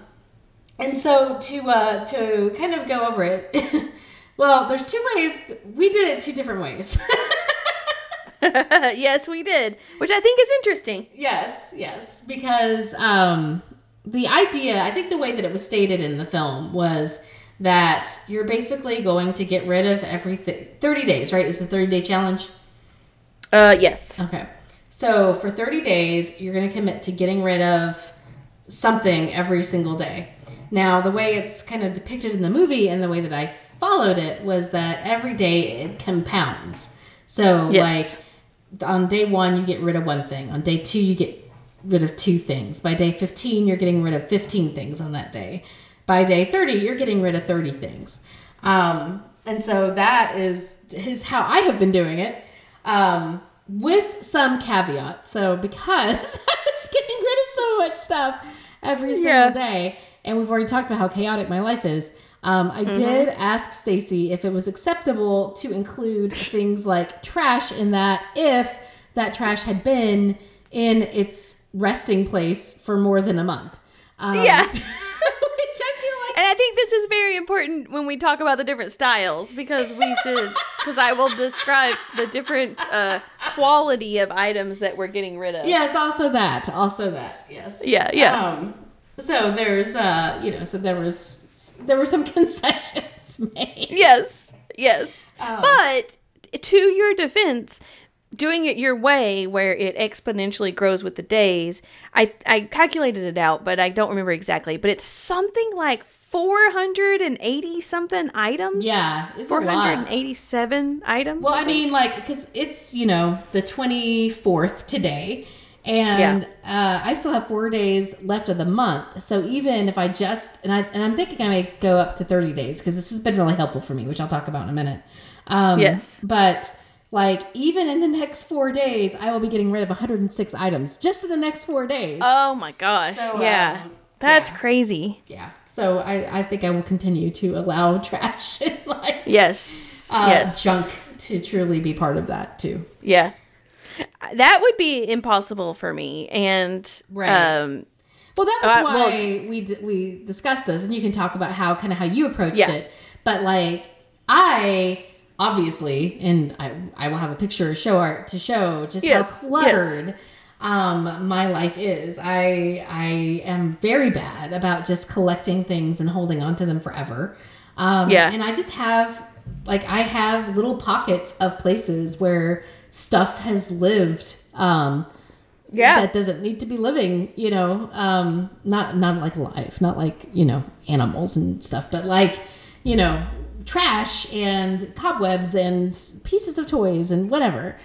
and so to uh, to kind of go over it, well, there's two ways. We did it two different ways. yes, we did, which I think is interesting. Yes, yes, because um, the idea, I think the way that it was stated in the film was that you're basically going to get rid of everything. 30 days, right? Is the 30 day challenge? Uh, yes. Okay. So for 30 days, you're going to commit to getting rid of something every single day. Now, the way it's kind of depicted in the movie and the way that I followed it was that every day it compounds. So, Yes. like, on day one, you get rid of one thing. On day two, you get rid of two things. By day 15, you're getting rid of 15 things on that day. By day 30, you're getting rid of 30 things. Um, and so that is, is how I have been doing it. Um, with some caveat. So because I was getting rid of so much stuff every single Yeah. day, and we've already talked about how chaotic my life is. Um, I did ask Stacy if it was acceptable to include things like trash in that if that trash had been in its resting place for more than a month. Um, Yeah. I And I think this is very important when we talk about the different styles because we should, because I will describe the different uh, quality of items that we're getting rid of. Yes, also that. Also that. Yes. Yeah, yeah. Um, so there's uh, you know, so there was there were some concessions made. Yes, yes. Oh. But to your defense, doing it your way where it exponentially grows with the days, I I calculated it out, but I don't remember exactly, but it's something like 480 something items. Yeah, it's a lot. 487 items. Well, I mean, like, because it's you know the twenty fourth today, and uh, I still have four days left of the month. So even if I just and I and I'm thinking I may go up to thirty days because this has been really helpful for me, which I'll talk about in a minute. Um, Yes. but. Like even in the next four days, I will be getting rid of 106 items just in the next four days. Oh my gosh. So, yeah. um, That's yeah. crazy. yeah, so I, I think I will continue to allow trash and like Yes. uh, yes. junk to truly be part of that too. Yeah. That would be impossible for me. And Right. um Well, that was Uh, why well, we d- we discussed this, and you can talk about how kind of how you approached Yeah. it. But like I obviously, and I I will have a picture of show art to show just Yes, how cluttered um my life is. I I am very bad about just collecting things and holding on to them forever. Um, Yeah. and I just have like I have little pockets of places where stuff has lived. Um, yeah. that doesn't need to be living you know um not not like life, not like you know animals and stuff but like you know trash and cobwebs and pieces of toys and whatever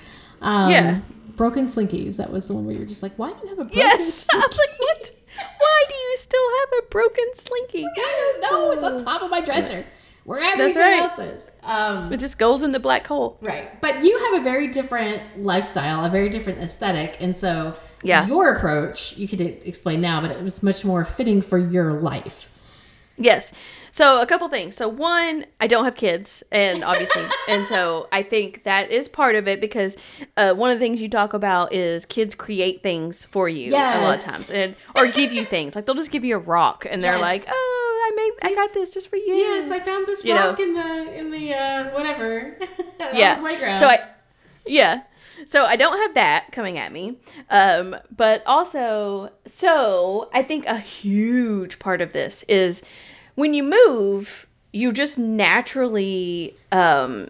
um Yeah. Broken slinkies that was the one where you're just like why do you have a broken yes. I slinky was like, what? Why do you still have a broken slinky? I don't know it's on top of my dresser where everything right. else is um It just goes in the black hole. Right. But you have a very different lifestyle, a very different aesthetic. And so Yeah. your approach, you could explain now, but it was much more fitting for your life. Yes. So a couple things. So one, I don't have kids, and obviously, and so I think that is part of it because uh, one of the things you talk about is kids create things for you a lot of times, and or give you things like they'll just give you a rock, and they're Yes. like, "Oh, I made, I got this just for you." Yes, I found this You know. rock in the in the uh, whatever yeah. the playground. So I, yeah. So I don't have that coming at me. Um, but also, so I think a huge part of this is when you move, you just naturally um,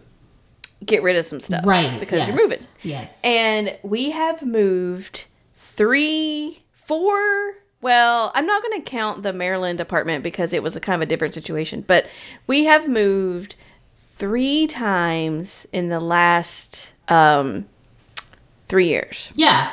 get rid of some stuff, right Because yes. you're moving. Yes. And we have moved three, four. Well, I'm not going to count the Maryland apartment because it was a kind of a different situation, but we have moved three times in the last um, three years yeah.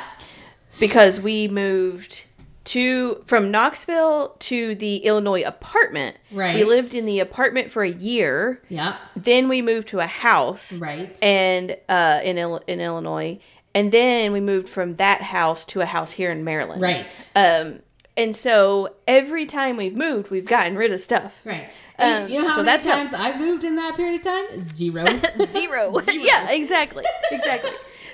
because we moved to from Knoxville to the Illinois apartment. Right. We lived in the apartment for a year. Yeah. Then we moved to a house Right. and uh, in Il- in Illinois, and then we moved from that house to a house here in Maryland. right. Um, and so every time we've moved, we've gotten rid of stuff. right. And um, you know how so many that's how- times I've moved in that period of time? Zero. Zero. yeah, exactly. Exactly.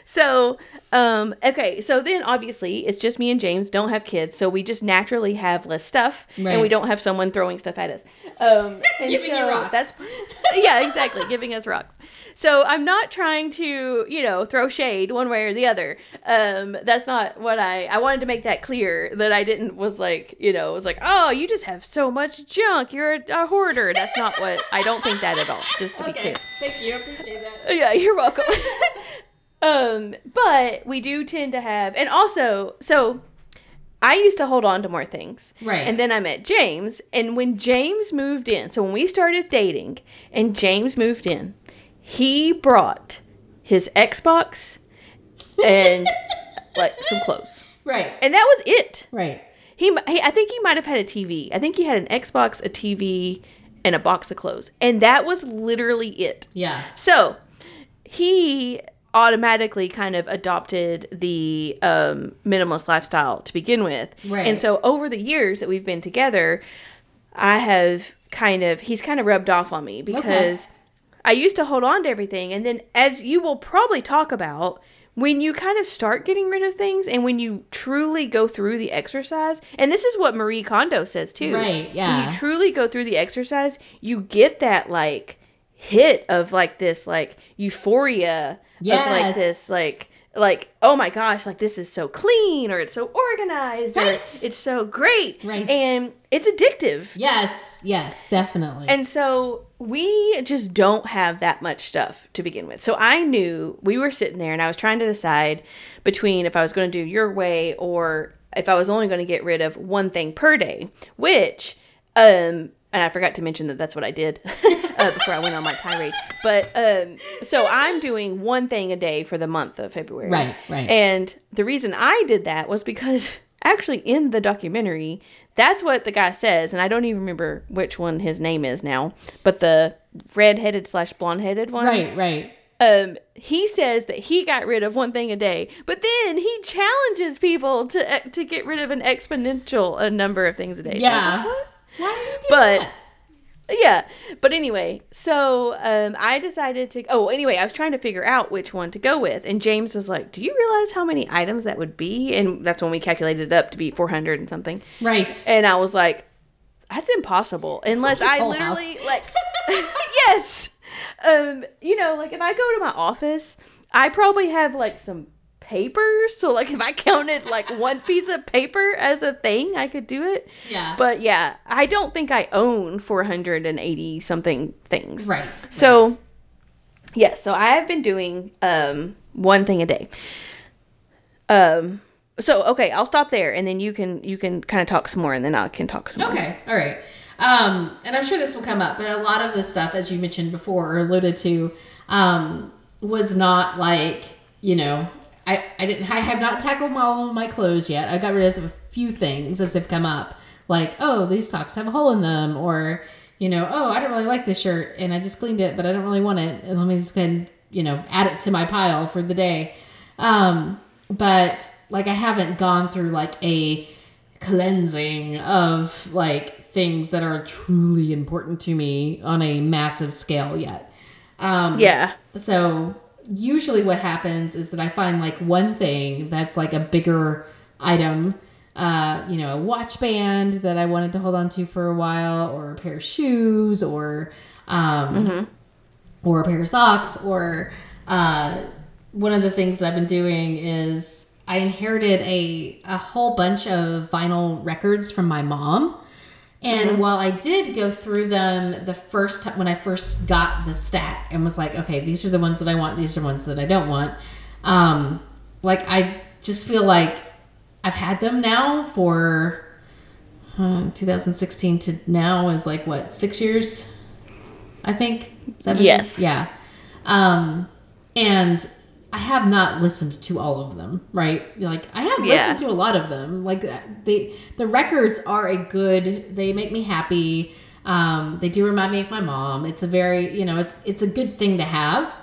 So, um, okay, so then obviously it's just me and James don't have kids, so we just naturally have less stuff, and we don't have someone throwing stuff at us. Um, and Giving you rocks. That's yeah, exactly, giving us rocks. So I'm not trying to, you know, throw shade one way or the other. Um, that's not what I. I wanted to make that clear that I didn't was like, you know, it was like, oh, you just have so much junk, you're a, a hoarder. That's not what. I don't think that at all. Just to be clear. Thank you. I appreciate that. Yeah, you're welcome. um, but we do tend to have, and also, so I used to hold on to more things. Right. And then I met James, and when James moved in, so when we started dating and James moved in, he brought his Xbox and like some clothes. Right. And that was it. Right. He, he I think he might have had a TV. I think he had an Xbox, a TV, and a box of clothes. And that was literally it. Yeah. So he automatically kind of adopted the um, minimalist lifestyle to begin with. Right. And so over the years that we've been together, I have kind of, he's kind of rubbed off on me because I used to hold on to everything. And then, as you will probably talk about, when you kind of start getting rid of things and when you truly go through the exercise, and this is what Marie Kondo says too. Right, When yeah. you truly go through the exercise, you get that like hit of like this like euphoria of like this like like oh my gosh like this is so clean or it's so organized or it's so great Right. and it's addictive Yes, yes, definitely. and so we just don't have that much stuff to begin with. So I knew we were sitting there and I was trying to decide between if I was going to do your way or if I was only going to get rid of one thing per day, which, um, and I forgot to mention that that's what I did uh, before I went on my tirade. But um, so I'm doing one thing a day for the month of February. Right, right. And the reason I did that was because actually in the documentary, that's what the guy says, and I don't even remember which one his name is now, but the red-headed slash blonde-headed one. right, right. Um, he says that he got rid of one thing a day, but then he challenges people to uh, to get rid of an exponential uh, number of things a day. So Yeah. what? Why you do But- that? Yeah, but anyway, so um, I decided to. Oh, anyway, I was trying to figure out which one to go with, and James was like, "Do you realize how many items that would be?" And that's when we calculated it up to be four hundred and something. Right. And I was like, "That's impossible unless I literally House. like." yes, um, you know, like if I go to my office, I probably have like some papers. So like if I counted like one piece of paper as a thing, I could do it. Yeah. But yeah, I don't think I own 480 something things. Right. So, yes, so I have been doing um one thing a day. Um so okay, I'll stop there and then you can you can kind of talk some more and then I can talk some more. Okay, all right. Um, and I'm sure this will come up, but a lot of this stuff, as you mentioned before or alluded to, um, was not like, you know, I, I didn't, I have not tackled all of my clothes yet. I got rid of a few things as they've come up, like, oh, these socks have a hole in them, or, you know, oh, I don't really like this shirt and I just cleaned it, but I don't really want it. And let me just go and, you know, add it to my pile for the day. Um, but like, I haven't gone through like a, cleansing of like things that are truly important to me on a massive scale yet. Um, Yeah. So usually what happens is that I find like one thing that's like a bigger item, uh, you know, a watch band that I wanted to hold on to for a while, or a pair of shoes, or um, or a pair of socks, or uh, one of the things that I've been doing is I inherited a a whole bunch of vinyl records from my mom. And while I did go through them the first time when I first got the stack and was like, okay, these are the ones that I want, these are the ones that I don't want. Um, like I just feel like I've had them now for hmm, 2016 to now is like what six years, I think. Seven? Yes. Yeah. Um, and I have not listened to all of them, right? Like I have Yeah. listened to a lot of them. Like they, the records are a good. They make me happy. Um, they do remind me of my mom. It's a very, you know, it's it's a good thing to have.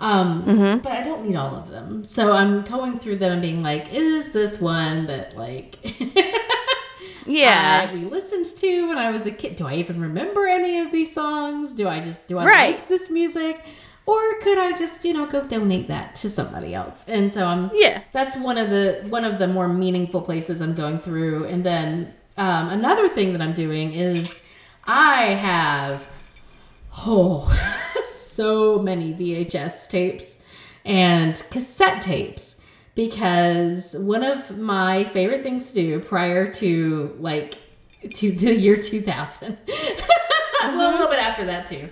Um, but I don't need all of them. So I'm going through them and being like, is this one that like Yeah. I, we listened to when I was a kid? Do I even remember any of these songs? Do I just do I Right. like this music? Or could I just, you know, go donate that to somebody else? And so I'm Yeah. that's one of the one of the more meaningful places I'm going through. And then um, another thing that I'm doing is I have oh so many VHS tapes and cassette tapes because one of my favorite things to do prior to like to the year 2000 well a little bit after that too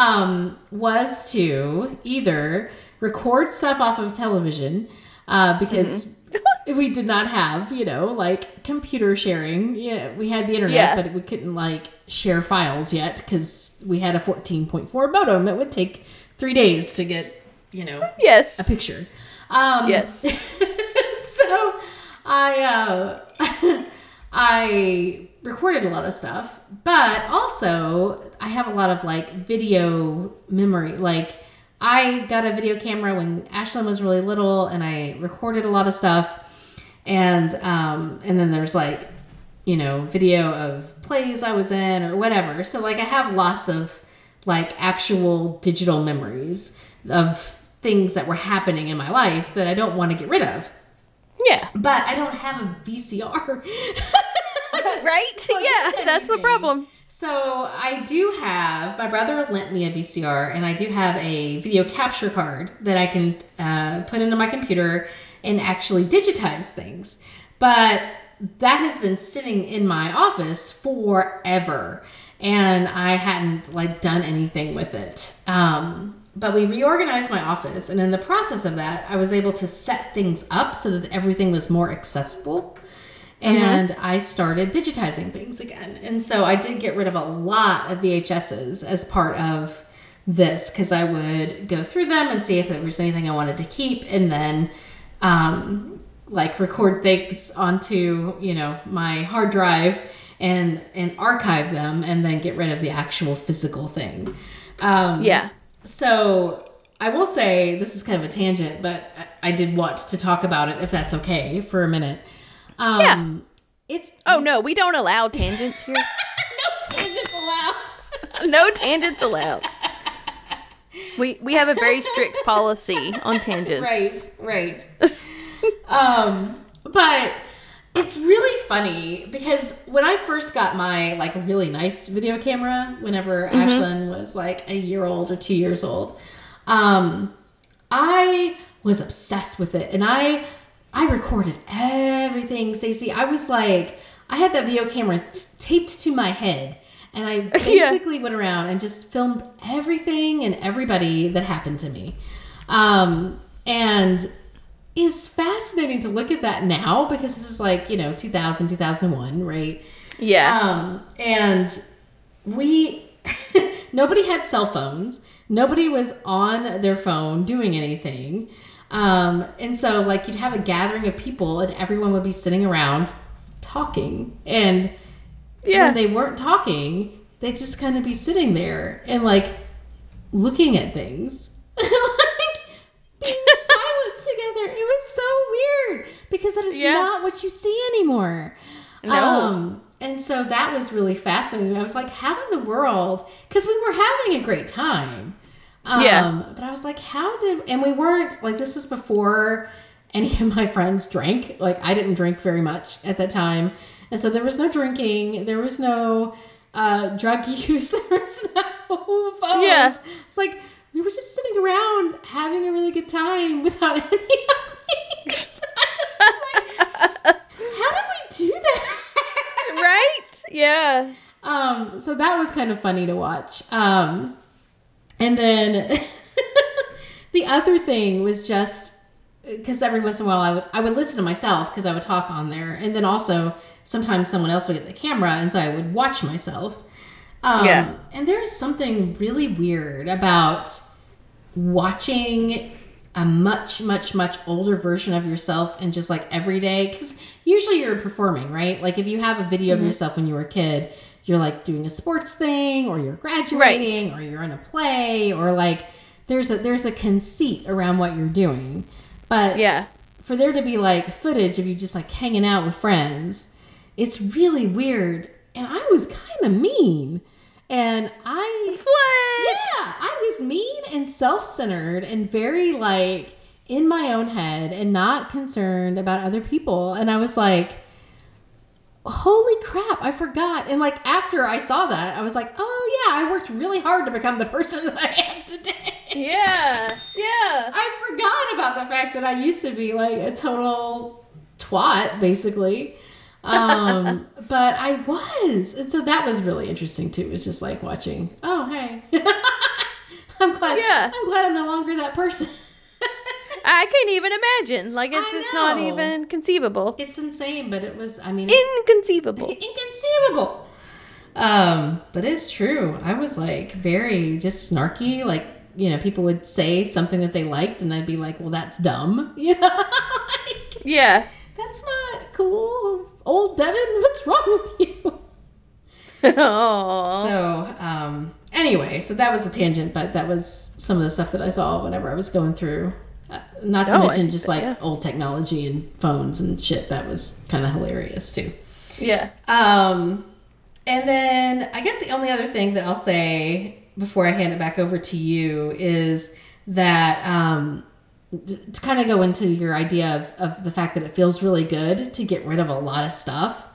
um, was to either record stuff off of television uh, because we did not have you know like computer sharing yeah we had the internet Yeah. but we couldn't like share files yet because we had a 14.4 modem that would take three days to get you know yes, a picture um, Yes. so I uh, I recorded a lot of stuff, but also I have a lot of like video memory. Like I got a video camera when Ashlyn was really little, and I recorded a lot of stuff. And um, and then there's like you know video of plays I was in or whatever. So like I have lots of like actual digital memories of things that were happening in my life that I don't want to get rid of. Yeah. But I don't have a VCR. Right? just yeah, that's the problem. So I do have my brother lent me a VCR, and I do have a video capture card that I can uh, put into my computer and actually digitize things. But that has been sitting in my office forever, and I hadn't like done anything with it. Um, but we reorganized my office, and in the process of that, I was able to set things up so that everything was more accessible and I started digitizing things again. And so I did get rid of a lot of VHSs as part of this because I would go through them and see if there was anything I wanted to keep and then um, like record things onto, you know, my hard drive and and archive them and then get rid of the actual physical thing. Um, Yeah. so I will say this is kind of a tangent, but I did want to talk about it if that's okay for a minute. Um, Yeah. It's Oh no, we don't allow tangents here. no tangents allowed. no tangents allowed. We we have a very strict policy on tangents. right, right. um, but it's really funny because when I first got my like really nice video camera, whenever Ashlyn was like a year old or two years old, um, I was obsessed with it, and I I recorded everything, Stacey. I was like, I had that video camera t- taped to my head. And I basically went around and just filmed everything and everybody that happened to me. Um, and it's fascinating to look at that now because this was like, you know, 2000, 2001, right? Yeah. Um, and we, nobody had cell phones. Nobody was on their phone doing anything. Um, and so, like, you'd have a gathering of people and everyone would be sitting around talking. And yeah. when they weren't talking, they'd just kind of be sitting there and, like, looking at things. like, being silent together. It was so weird because that is Yeah. not what you see anymore. No. Um, and so that was really fascinating. I was like, how in the world? Because we were having a great time. Um, Yeah. But I was like, how did, and we weren't, like, this was before any of my friends drank. Like, I didn't drink very much at that time. And so there was no drinking, there was no uh, drug use, there was no phones. Yeah. It's like, we were just sitting around having a really good time without any of these. Like, how did we do that? right? Yeah. Um, so that was kind of funny to watch. Um, and then the other thing was just because every once in a while I would I would listen to myself because I would talk on there, and then also sometimes someone else would get the camera, and so I would watch myself. Um, Yeah. And there is something really weird about watching a much much much older version of yourself and just like every day because usually you're performing right like if you have a video of yourself when you were a kid you're like doing a sports thing or you're graduating or you're in a play or like there's a there's a conceit around what you're doing but Yeah. for there to be like footage of you just like hanging out with friends, it's really weird. And I was kind of mean. And I, What? yeah, I was mean and self centered and very like in my own head and not concerned about other people. And I was like, holy crap, I forgot. And like after I saw that, I was like, oh yeah, I worked really hard to become the person that I am today. Yeah. Yeah. I forgot about the fact that I used to be like a total twat, basically. Um, but I was. And so that was really interesting too. It was just like watching, oh, hey. I'm glad. Yeah. I'm glad I'm no longer that person. I can't even imagine. Like it's just not even conceivable. it's insane, but it was, I mean, Inconceivable. inconceivable. Um, but it's true. I was like very just snarky. Like, you know, people would say something that they liked, and I'd be like, well, that's dumb. You know? Like, Yeah. That's not cool. Old Devin, what's wrong with you? Oh. So, um, anyway, so that was a tangent, but that was some of the stuff that I saw whenever I was going through. Not to I mention just like yeah. old technology and phones and shit. That was kind of hilarious too. Yeah. Um, and then I guess the only other thing that I'll say before I hand it back over to you is that um, d- to kind of go into your idea of, of the fact that it feels really good to get rid of a lot of stuff.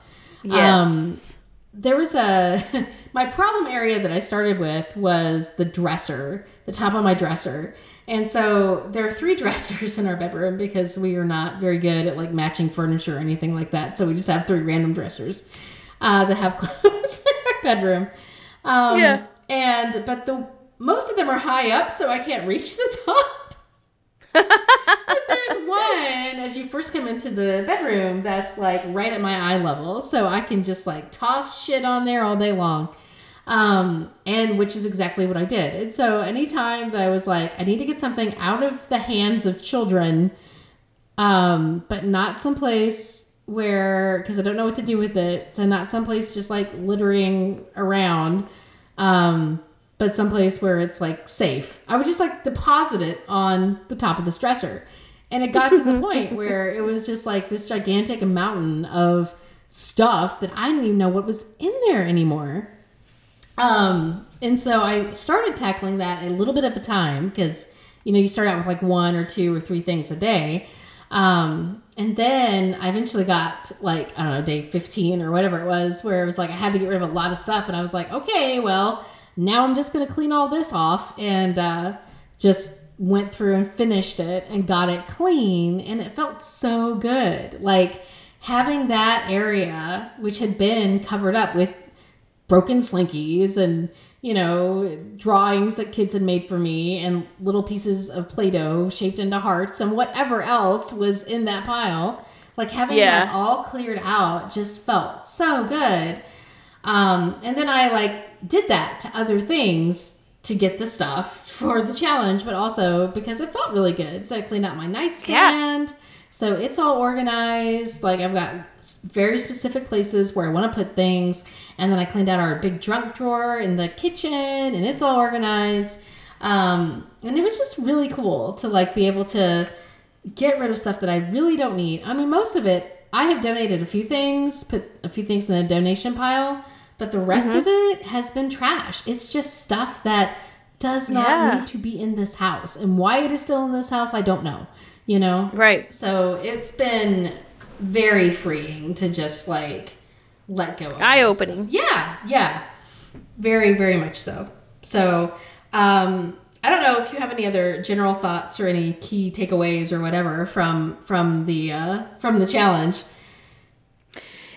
Yes. there was a my problem area that I started with was the dresser, the top of my dresser. And so there are three dressers in our bedroom because we are not very good at like matching furniture or anything like that. So we just have three random dressers uh, that have clothes in our bedroom. Um, Yeah. And but the most of them are high up, so I can't reach the top. But there's one as you first come into the bedroom that's like right at my eye level, so I can just like toss shit on there all day long. Um, and which is exactly what I did. And so anytime that I was like, I need to get something out of the hands of children, um, but not someplace where because I don't know what to do with it. So not someplace just like littering around. Um, but someplace where it's like safe. I would just like deposit it on the top of the stressor. And it got to the point where it was just like this gigantic mountain of stuff that I didn't even know what was in there anymore. Um, and so I started tackling that a little bit at a time because, you know, you start out with like one or two or three things a day. Um, and then I eventually got like, I don't know, day 15 or whatever it was, where it was like I had to get rid of a lot of stuff. And I was like, okay, well, now I'm just to clean all this off. And uh, just went through and finished it and got it clean. And it felt so good. Like having that area, which had been covered up with broken slinkies and you know drawings that kids had made for me and little pieces of play-doh shaped into hearts and whatever else was in that pile. Like having Yeah. that all cleared out just felt so good. Um, and then i like did that to other things to get the stuff for the challenge but also because it felt really good. So i cleaned out my nightstand so it's all organized. Like I've got very specific places where I want to put things, and then I cleaned out our big trunk drawer in the kitchen, and it's all organized. Um, and it was just really cool to like be able to get rid of stuff that I really don't need. I mean, most of it I have donated a few things, put a few things in the donation pile, but the rest of it has been trash. It's just stuff that does not Yeah. need to be in this house, and why it is still in this house, I don't know. You know, Right. so it's been very freeing to just like let go. Eye-opening. Yeah, yeah, very, very much so. So, um, I don't know if you have any other general thoughts or any key takeaways or whatever from from the uh, from the challenge.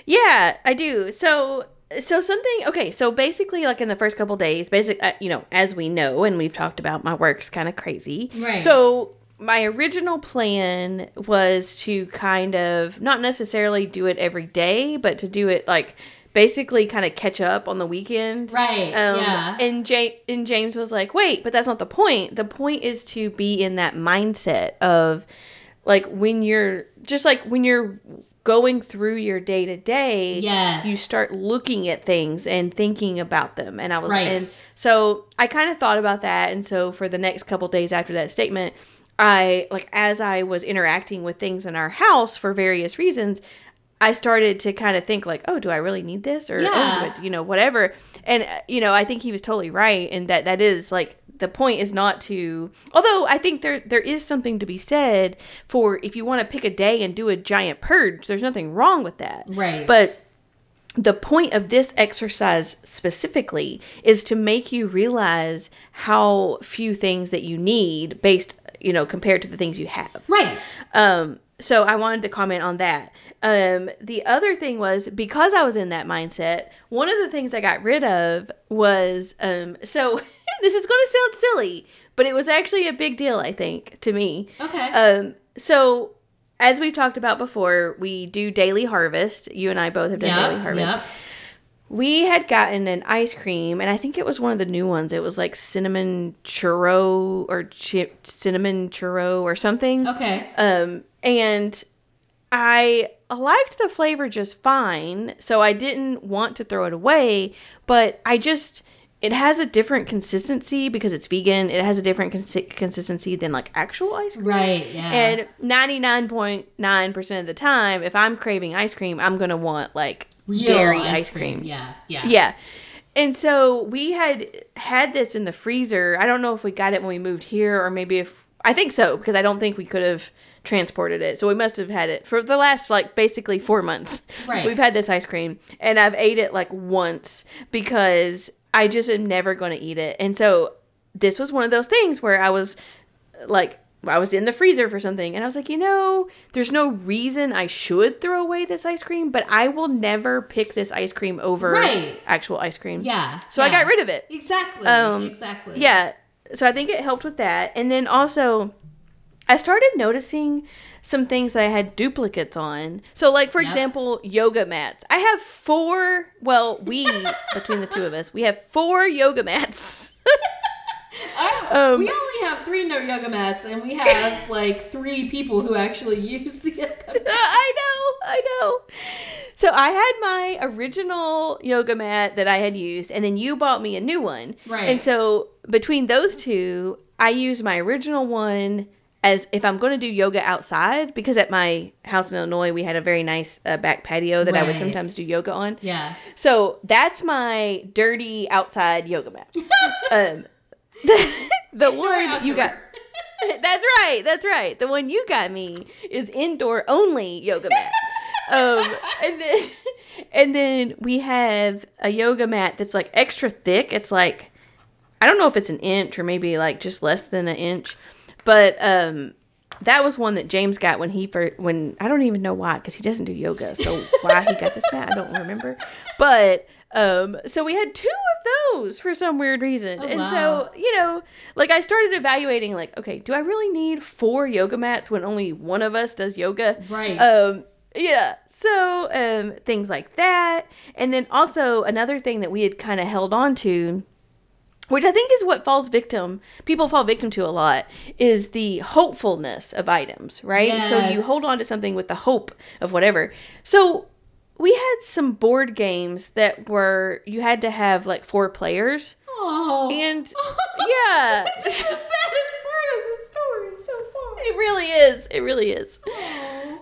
Yeah, I do. So so something okay, so basically like in the first couple days, basic uh, you know, as we know and we've talked about my work's kind of crazy. Right. So my original plan was to kind of not necessarily do it every day, but to do it like basically kind of catch up on the weekend. Right, Um, yeah. And James and James was like, "Wait, but that's not the point. The point is to be in that mindset of like when you're just like when you're going through your day to day, Yes. you start looking at things and thinking about them. And I was Right. and so I kind of thought about that and so for the next couple days after that statement, I like as I was interacting with things in our house for various reasons, I started to kind of think like, oh, do I really need this or oh, Yeah. I- you know whatever. And uh, you know, I think he was totally right and that that is like the point is not to although I think there there is something to be said for if you want to pick a day and do a giant purge, there's nothing wrong with that. Right. But the point of this exercise specifically is to make you realize how few things that you need based you know compared to the things you have Right. um so i wanted to comment on that um the other thing was because i was in that mindset one of the things i got rid of was um so this is going to sound silly but it was actually a big deal i think to me Okay. um so as we've talked about before we do daily harvest you and i both have done daily harvest Yep. We had gotten an ice cream, and I think it was one of the new ones. It was like cinnamon churro or chi- cinnamon churro or something. Okay. Um, and I liked the flavor just fine, so I didn't want to throw it away. But I just it has a different consistency because it's vegan. It has a different consi- consistency than like actual ice cream. Right. Yeah. And 99.9% of the time, if I'm craving ice cream, I'm going to want like Real dairy ice cream. Yeah. Yeah. Yeah. and so we had had this in the freezer. I don't know if we got it when we moved here or maybe if I think so because I don't think we could have transported it. So we must have had it for the last like basically 4 months. Right. We've had this ice cream and I've ate it like once because I just am never going to eat it. And so this was one of those things where I was like I was in the freezer for something and I was like, you know, there's no reason I should throw away this ice cream, but I will never pick this ice cream over Right. actual ice cream. Yeah. So I got rid of it. Exactly. Um, exactly. Yeah. So I think it helped with that. And then also I started noticing some things that I had duplicates on. So like for Yep. example, yoga mats. I have four, well, we between the two of us, we have four yoga mats. I, Um, we only have three no yoga mats, and we have like three people who actually use the yoga mat. I know, I know. So I had my original yoga mat that I had used, and then you bought me a new one. Right. And so between those two, I used my original one as if I'm going to do yoga outside, because at my house in Illinois, we had a very nice uh, back patio that I would sometimes do yoga on. Yeah. So that's my dirty outside yoga mat. um, the one you got. That's right. That's right. The one you got me is indoor only yoga mat. um, and then and then we have a yoga mat that's like extra thick. It's like I don't know if it's an inch or maybe like just less than an inch, but um, that was one that James got when he first when I don't even know why because he doesn't do yoga. So why he got this mat I don't remember. But um, so we had two of those for some weird reason, Oh, and wow. so you know, like I started evaluating like, okay, do I really need four yoga mats when only one of us does yoga? Right. Um, yeah. So um, things like that, and then also another thing that we had kind of held on to which I think is what falls victim people fall victim to a lot is the hopefulness of items, right? So you hold on to something with the hope of whatever. So we had some board games that were you had to have like four players Oh. and yeah, It's the saddest part of the story so far. it really is. It really is.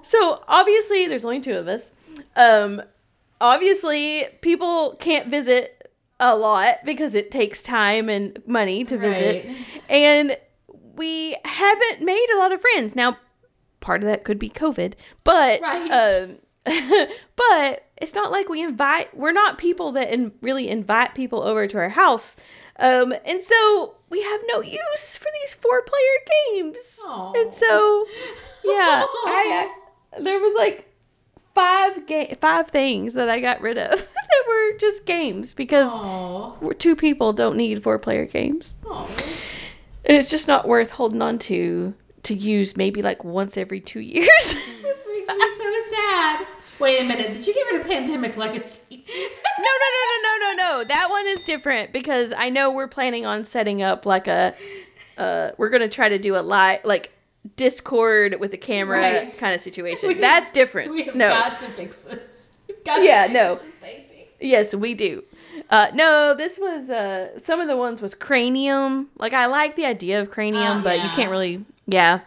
So obviously, there's only two of us. Um, obviously, people can't visit a lot because it takes time and money to visit, Right. and we haven't made a lot of friends. Now, part of that could be COVID, but Right. um, but it's not like we invite. We're not people that in, really invite people over to our house, um, and so we have no use for these four-player games. Aw. And so, yeah, I, I there was like five ga- five things that I got rid of that were just games because we're two people don't need four player games, Oh. and it's just not worth holding on to to use maybe like once every two years. This makes me so sad. Wait a minute. Did you get rid of Pandemic Legacy? no, no, no, no, no, no, no. That one is different because I know we're planning on setting up like a. Uh, we're gonna try to do a live like Discord with a camera Right. kind of situation. We- That's different. We have no. got to fix this. We've got Yeah, to fix no. this, Stacy. Yes, we do. Uh, no, this was uh, some of the ones was cranium. Like I like the idea of cranium, Oh, but you can't really. Yeah.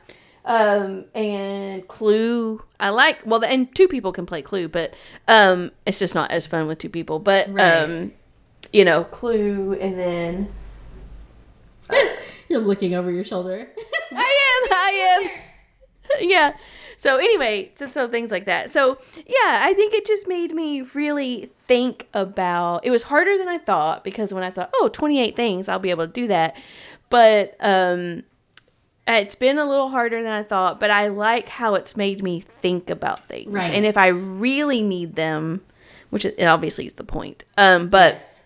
Um, and Clue. I like well, and two people can play Clue, but um, it's just not as fun with two people. But Right. um, you know, Clue, and then You're looking over your shoulder. I am. I am. yeah. So anyway, so, so things like that. So yeah, I think it just made me really think about. It was harder than I thought because when I thought, oh, 28 things, I'll be able to do that. But um, it's been a little harder than I thought. But I like how it's made me think about things, Right. and if I really need them, which it obviously is the point. Um, but Yes.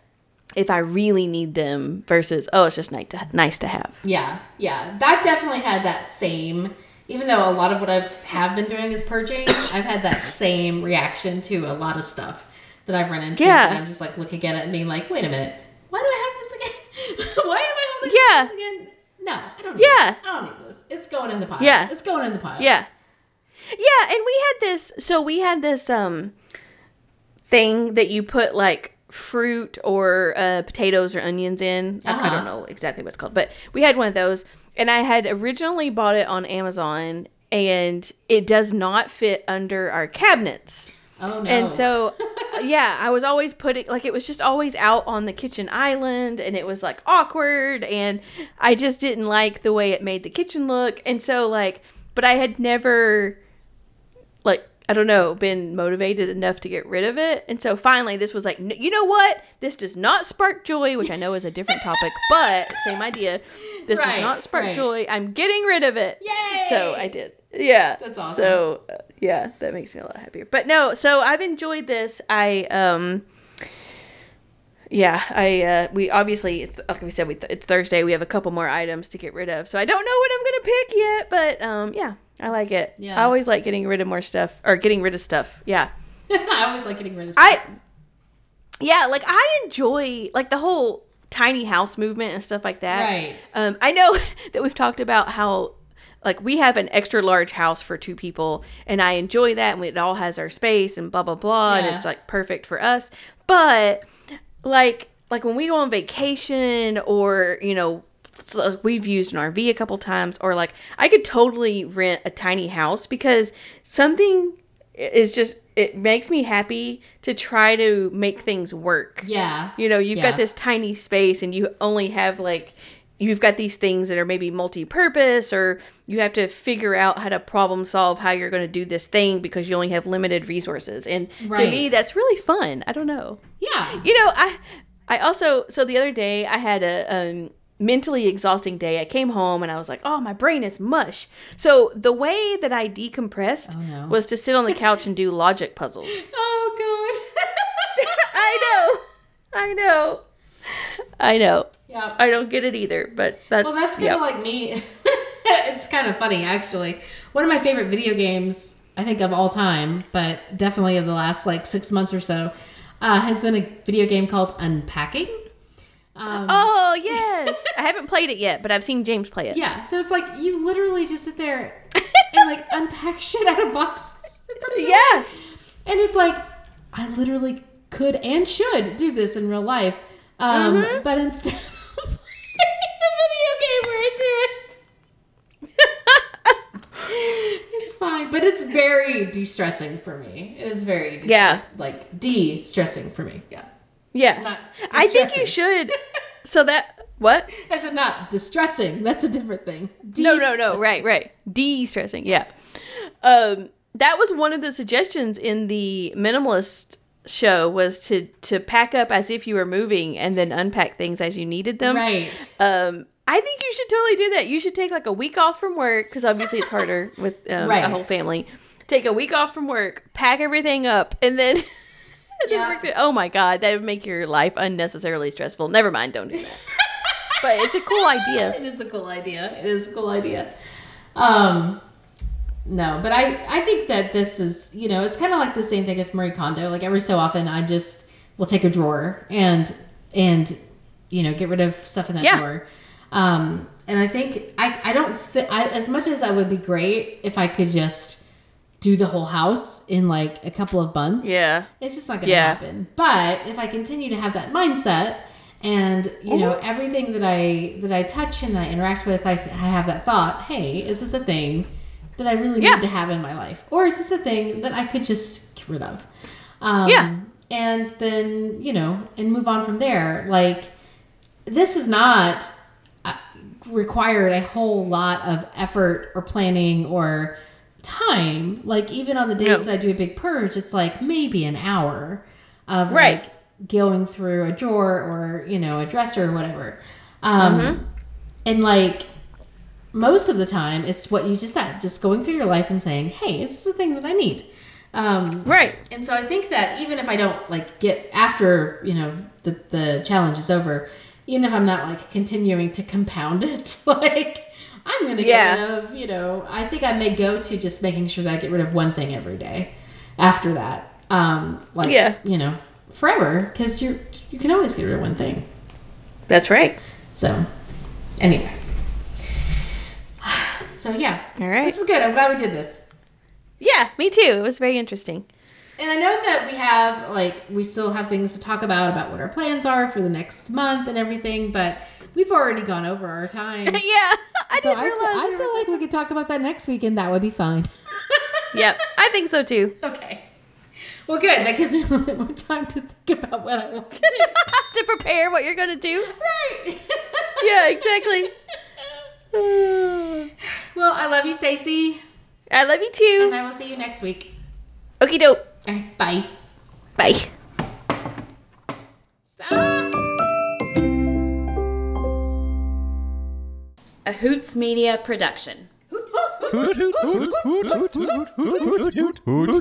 if I really need them versus oh, it's just nice to nice to have. Yeah, yeah. I've definitely had that same, even though a lot of what I have been doing is purging, I've had that same reaction to a lot of stuff that I've run into. Yeah. And I'm just like looking at it and being like, wait a minute, why do I have this again? why am I holding Yeah. this again? No, I don't need Yeah. this. I don't need this. It's going in the pile. Yeah. It's going in the pile. Yeah. Yeah, and we had this so we had this um thing that you put like fruit or uh, potatoes or onions in. I- I Uh-huh. don't know exactly what it's called, but we had one of those and I had originally bought it on Amazon and it does not fit under our cabinets. Oh no. And so yeah, I was always putting like it was just always out on the kitchen island and it was like awkward and I just didn't like the way it made the kitchen look. And so like but I had never like I don't know, been motivated enough to get rid of it. And so finally this was like, "N- you know what? This does not spark joy, which I know is a different topic, but same idea. This does not spark right. joy. I'm getting rid of it. Yay! So I did. Yeah. That's awesome. So uh, yeah, that makes me a lot happier. But no, so I've enjoyed this. I um yeah, I uh we obviously it's like we said we th- it's Thursday. We have a couple more items to get rid of. So I don't know what I'm going to pick yet, but um yeah, I like it. Yeah. I always like getting rid of more stuff or getting rid of stuff. Yeah. I always like getting rid of stuff. I yeah, like I enjoy like the whole tiny house movement and stuff like that. Right. Um, I know that we've talked about how like we have an extra large house for two people, and I enjoy that, and it all has our space and blah blah blah, and it's like perfect for us. But like like when we go on vacation or you know so we've used an RV a couple times or like I could totally rent a tiny house because something is just it makes me happy to try to make things work. Yeah. You know, you've Yeah. got this tiny space and you only have like you've got these things that are maybe multi-purpose or you have to figure out how to problem solve how you're going to do this thing because you only have limited resources. And to me that's really fun. I don't know. Yeah. You know, I I also so the other day I had a um mentally exhausting day. I came home and I was like, "Oh, my brain is mush." So the way that I decompressed Oh, no. was to sit on the couch and do logic puzzles. Oh god. I know. I know. I know. yeah. I don't get it either, but that's Well, that's kind of like me. it's kind of funny, actually. One of my favorite video games, I think of all time, but definitely of the last like six months or so, uh, has been a video game called Unpacking. Um, Oh yes, I haven't played it yet, but I've seen James play it. Yeah, so it's like you literally just sit there and like unpack shit out of boxes. and put it away. Yeah. And it's like, I literally could and should do this in real life. Um, Mm-hmm. But instead of playing a video game where I do it, it's fine. But it's very de stressing for me. It is very Yeah. like de stressing for me. Yeah. Yeah. Not I think you should. So that what? I said not distressing. That's a different thing. No, no, no. Right, right. De-stressing. Yeah. Um, that was one of the suggestions in the minimalist show was to to pack up as if you were moving and then unpack things as you needed them. Right. Um, I think you should totally do that. You should take like a week off from work because obviously it's harder with um, Right. a whole family. Take a week off from work, pack everything up, and then. and Yeah. work oh my god, that would make your life unnecessarily stressful. Never mind, don't do that. but it's a cool idea. It is a cool idea. It is a cool idea. Um, no, but I I think that this is you know it's kind of like the same thing with Marie Kondo. Like every so often, I just will take a drawer and and you know get rid of stuff in that Yeah. drawer. Um, and I think I I don't th- I as much as I would be great if I could just do the whole house in like a couple of months. Yeah. It's just not going to Yeah. happen. But if I continue to have that mindset and you know everything that I that I touch and I interact with, I, I have that thought, hey, is this a thing that I really Yeah. need to have in my life, or is this a thing that I could just get rid of? Um, Yeah. And then you know, and move on from there. Like this is not uh, required a whole lot of effort or planning or time. Like even on the days No. that I do a big purge, it's like maybe an hour of Right. like going through a drawer or you know a dresser or whatever. Um, Mm-hmm. And like most of the time, it's what you just said, just going through your life and saying, "Hey, this is this the thing that I need?" Um, Right. and so I think that even if I don't like get after you know the the challenge is over, even if I'm not like continuing to compound it, like I'm gonna get Yeah. rid of you know I think I may go to just making sure that I get rid of one thing every day. After that, um, like Yeah. you know forever because you you can always get rid of one thing. That's right. So anyway, so yeah, All right. this is good. I'm glad we did this. Yeah, me too. It was very interesting. And I know that we have like we still have things to talk about about what our plans are for the next month and everything, but we've already gone over our time. yeah, I so I feel, I feel like we could talk about that next week and that would be fine. Yep, I think so too. okay. Well, good. That gives me a little bit more time to think about what I want to do. to prepare what you're gonna do. right. Yeah, exactly. Well, I love you, Stacy, I love you too. and I will see you next week. Okie doke. Bye. Bye. Stop. A Hoots Media production. Hoot, hoot, hoot, hoot, hoot, hoot, hoot, hoot, hoot, hoot.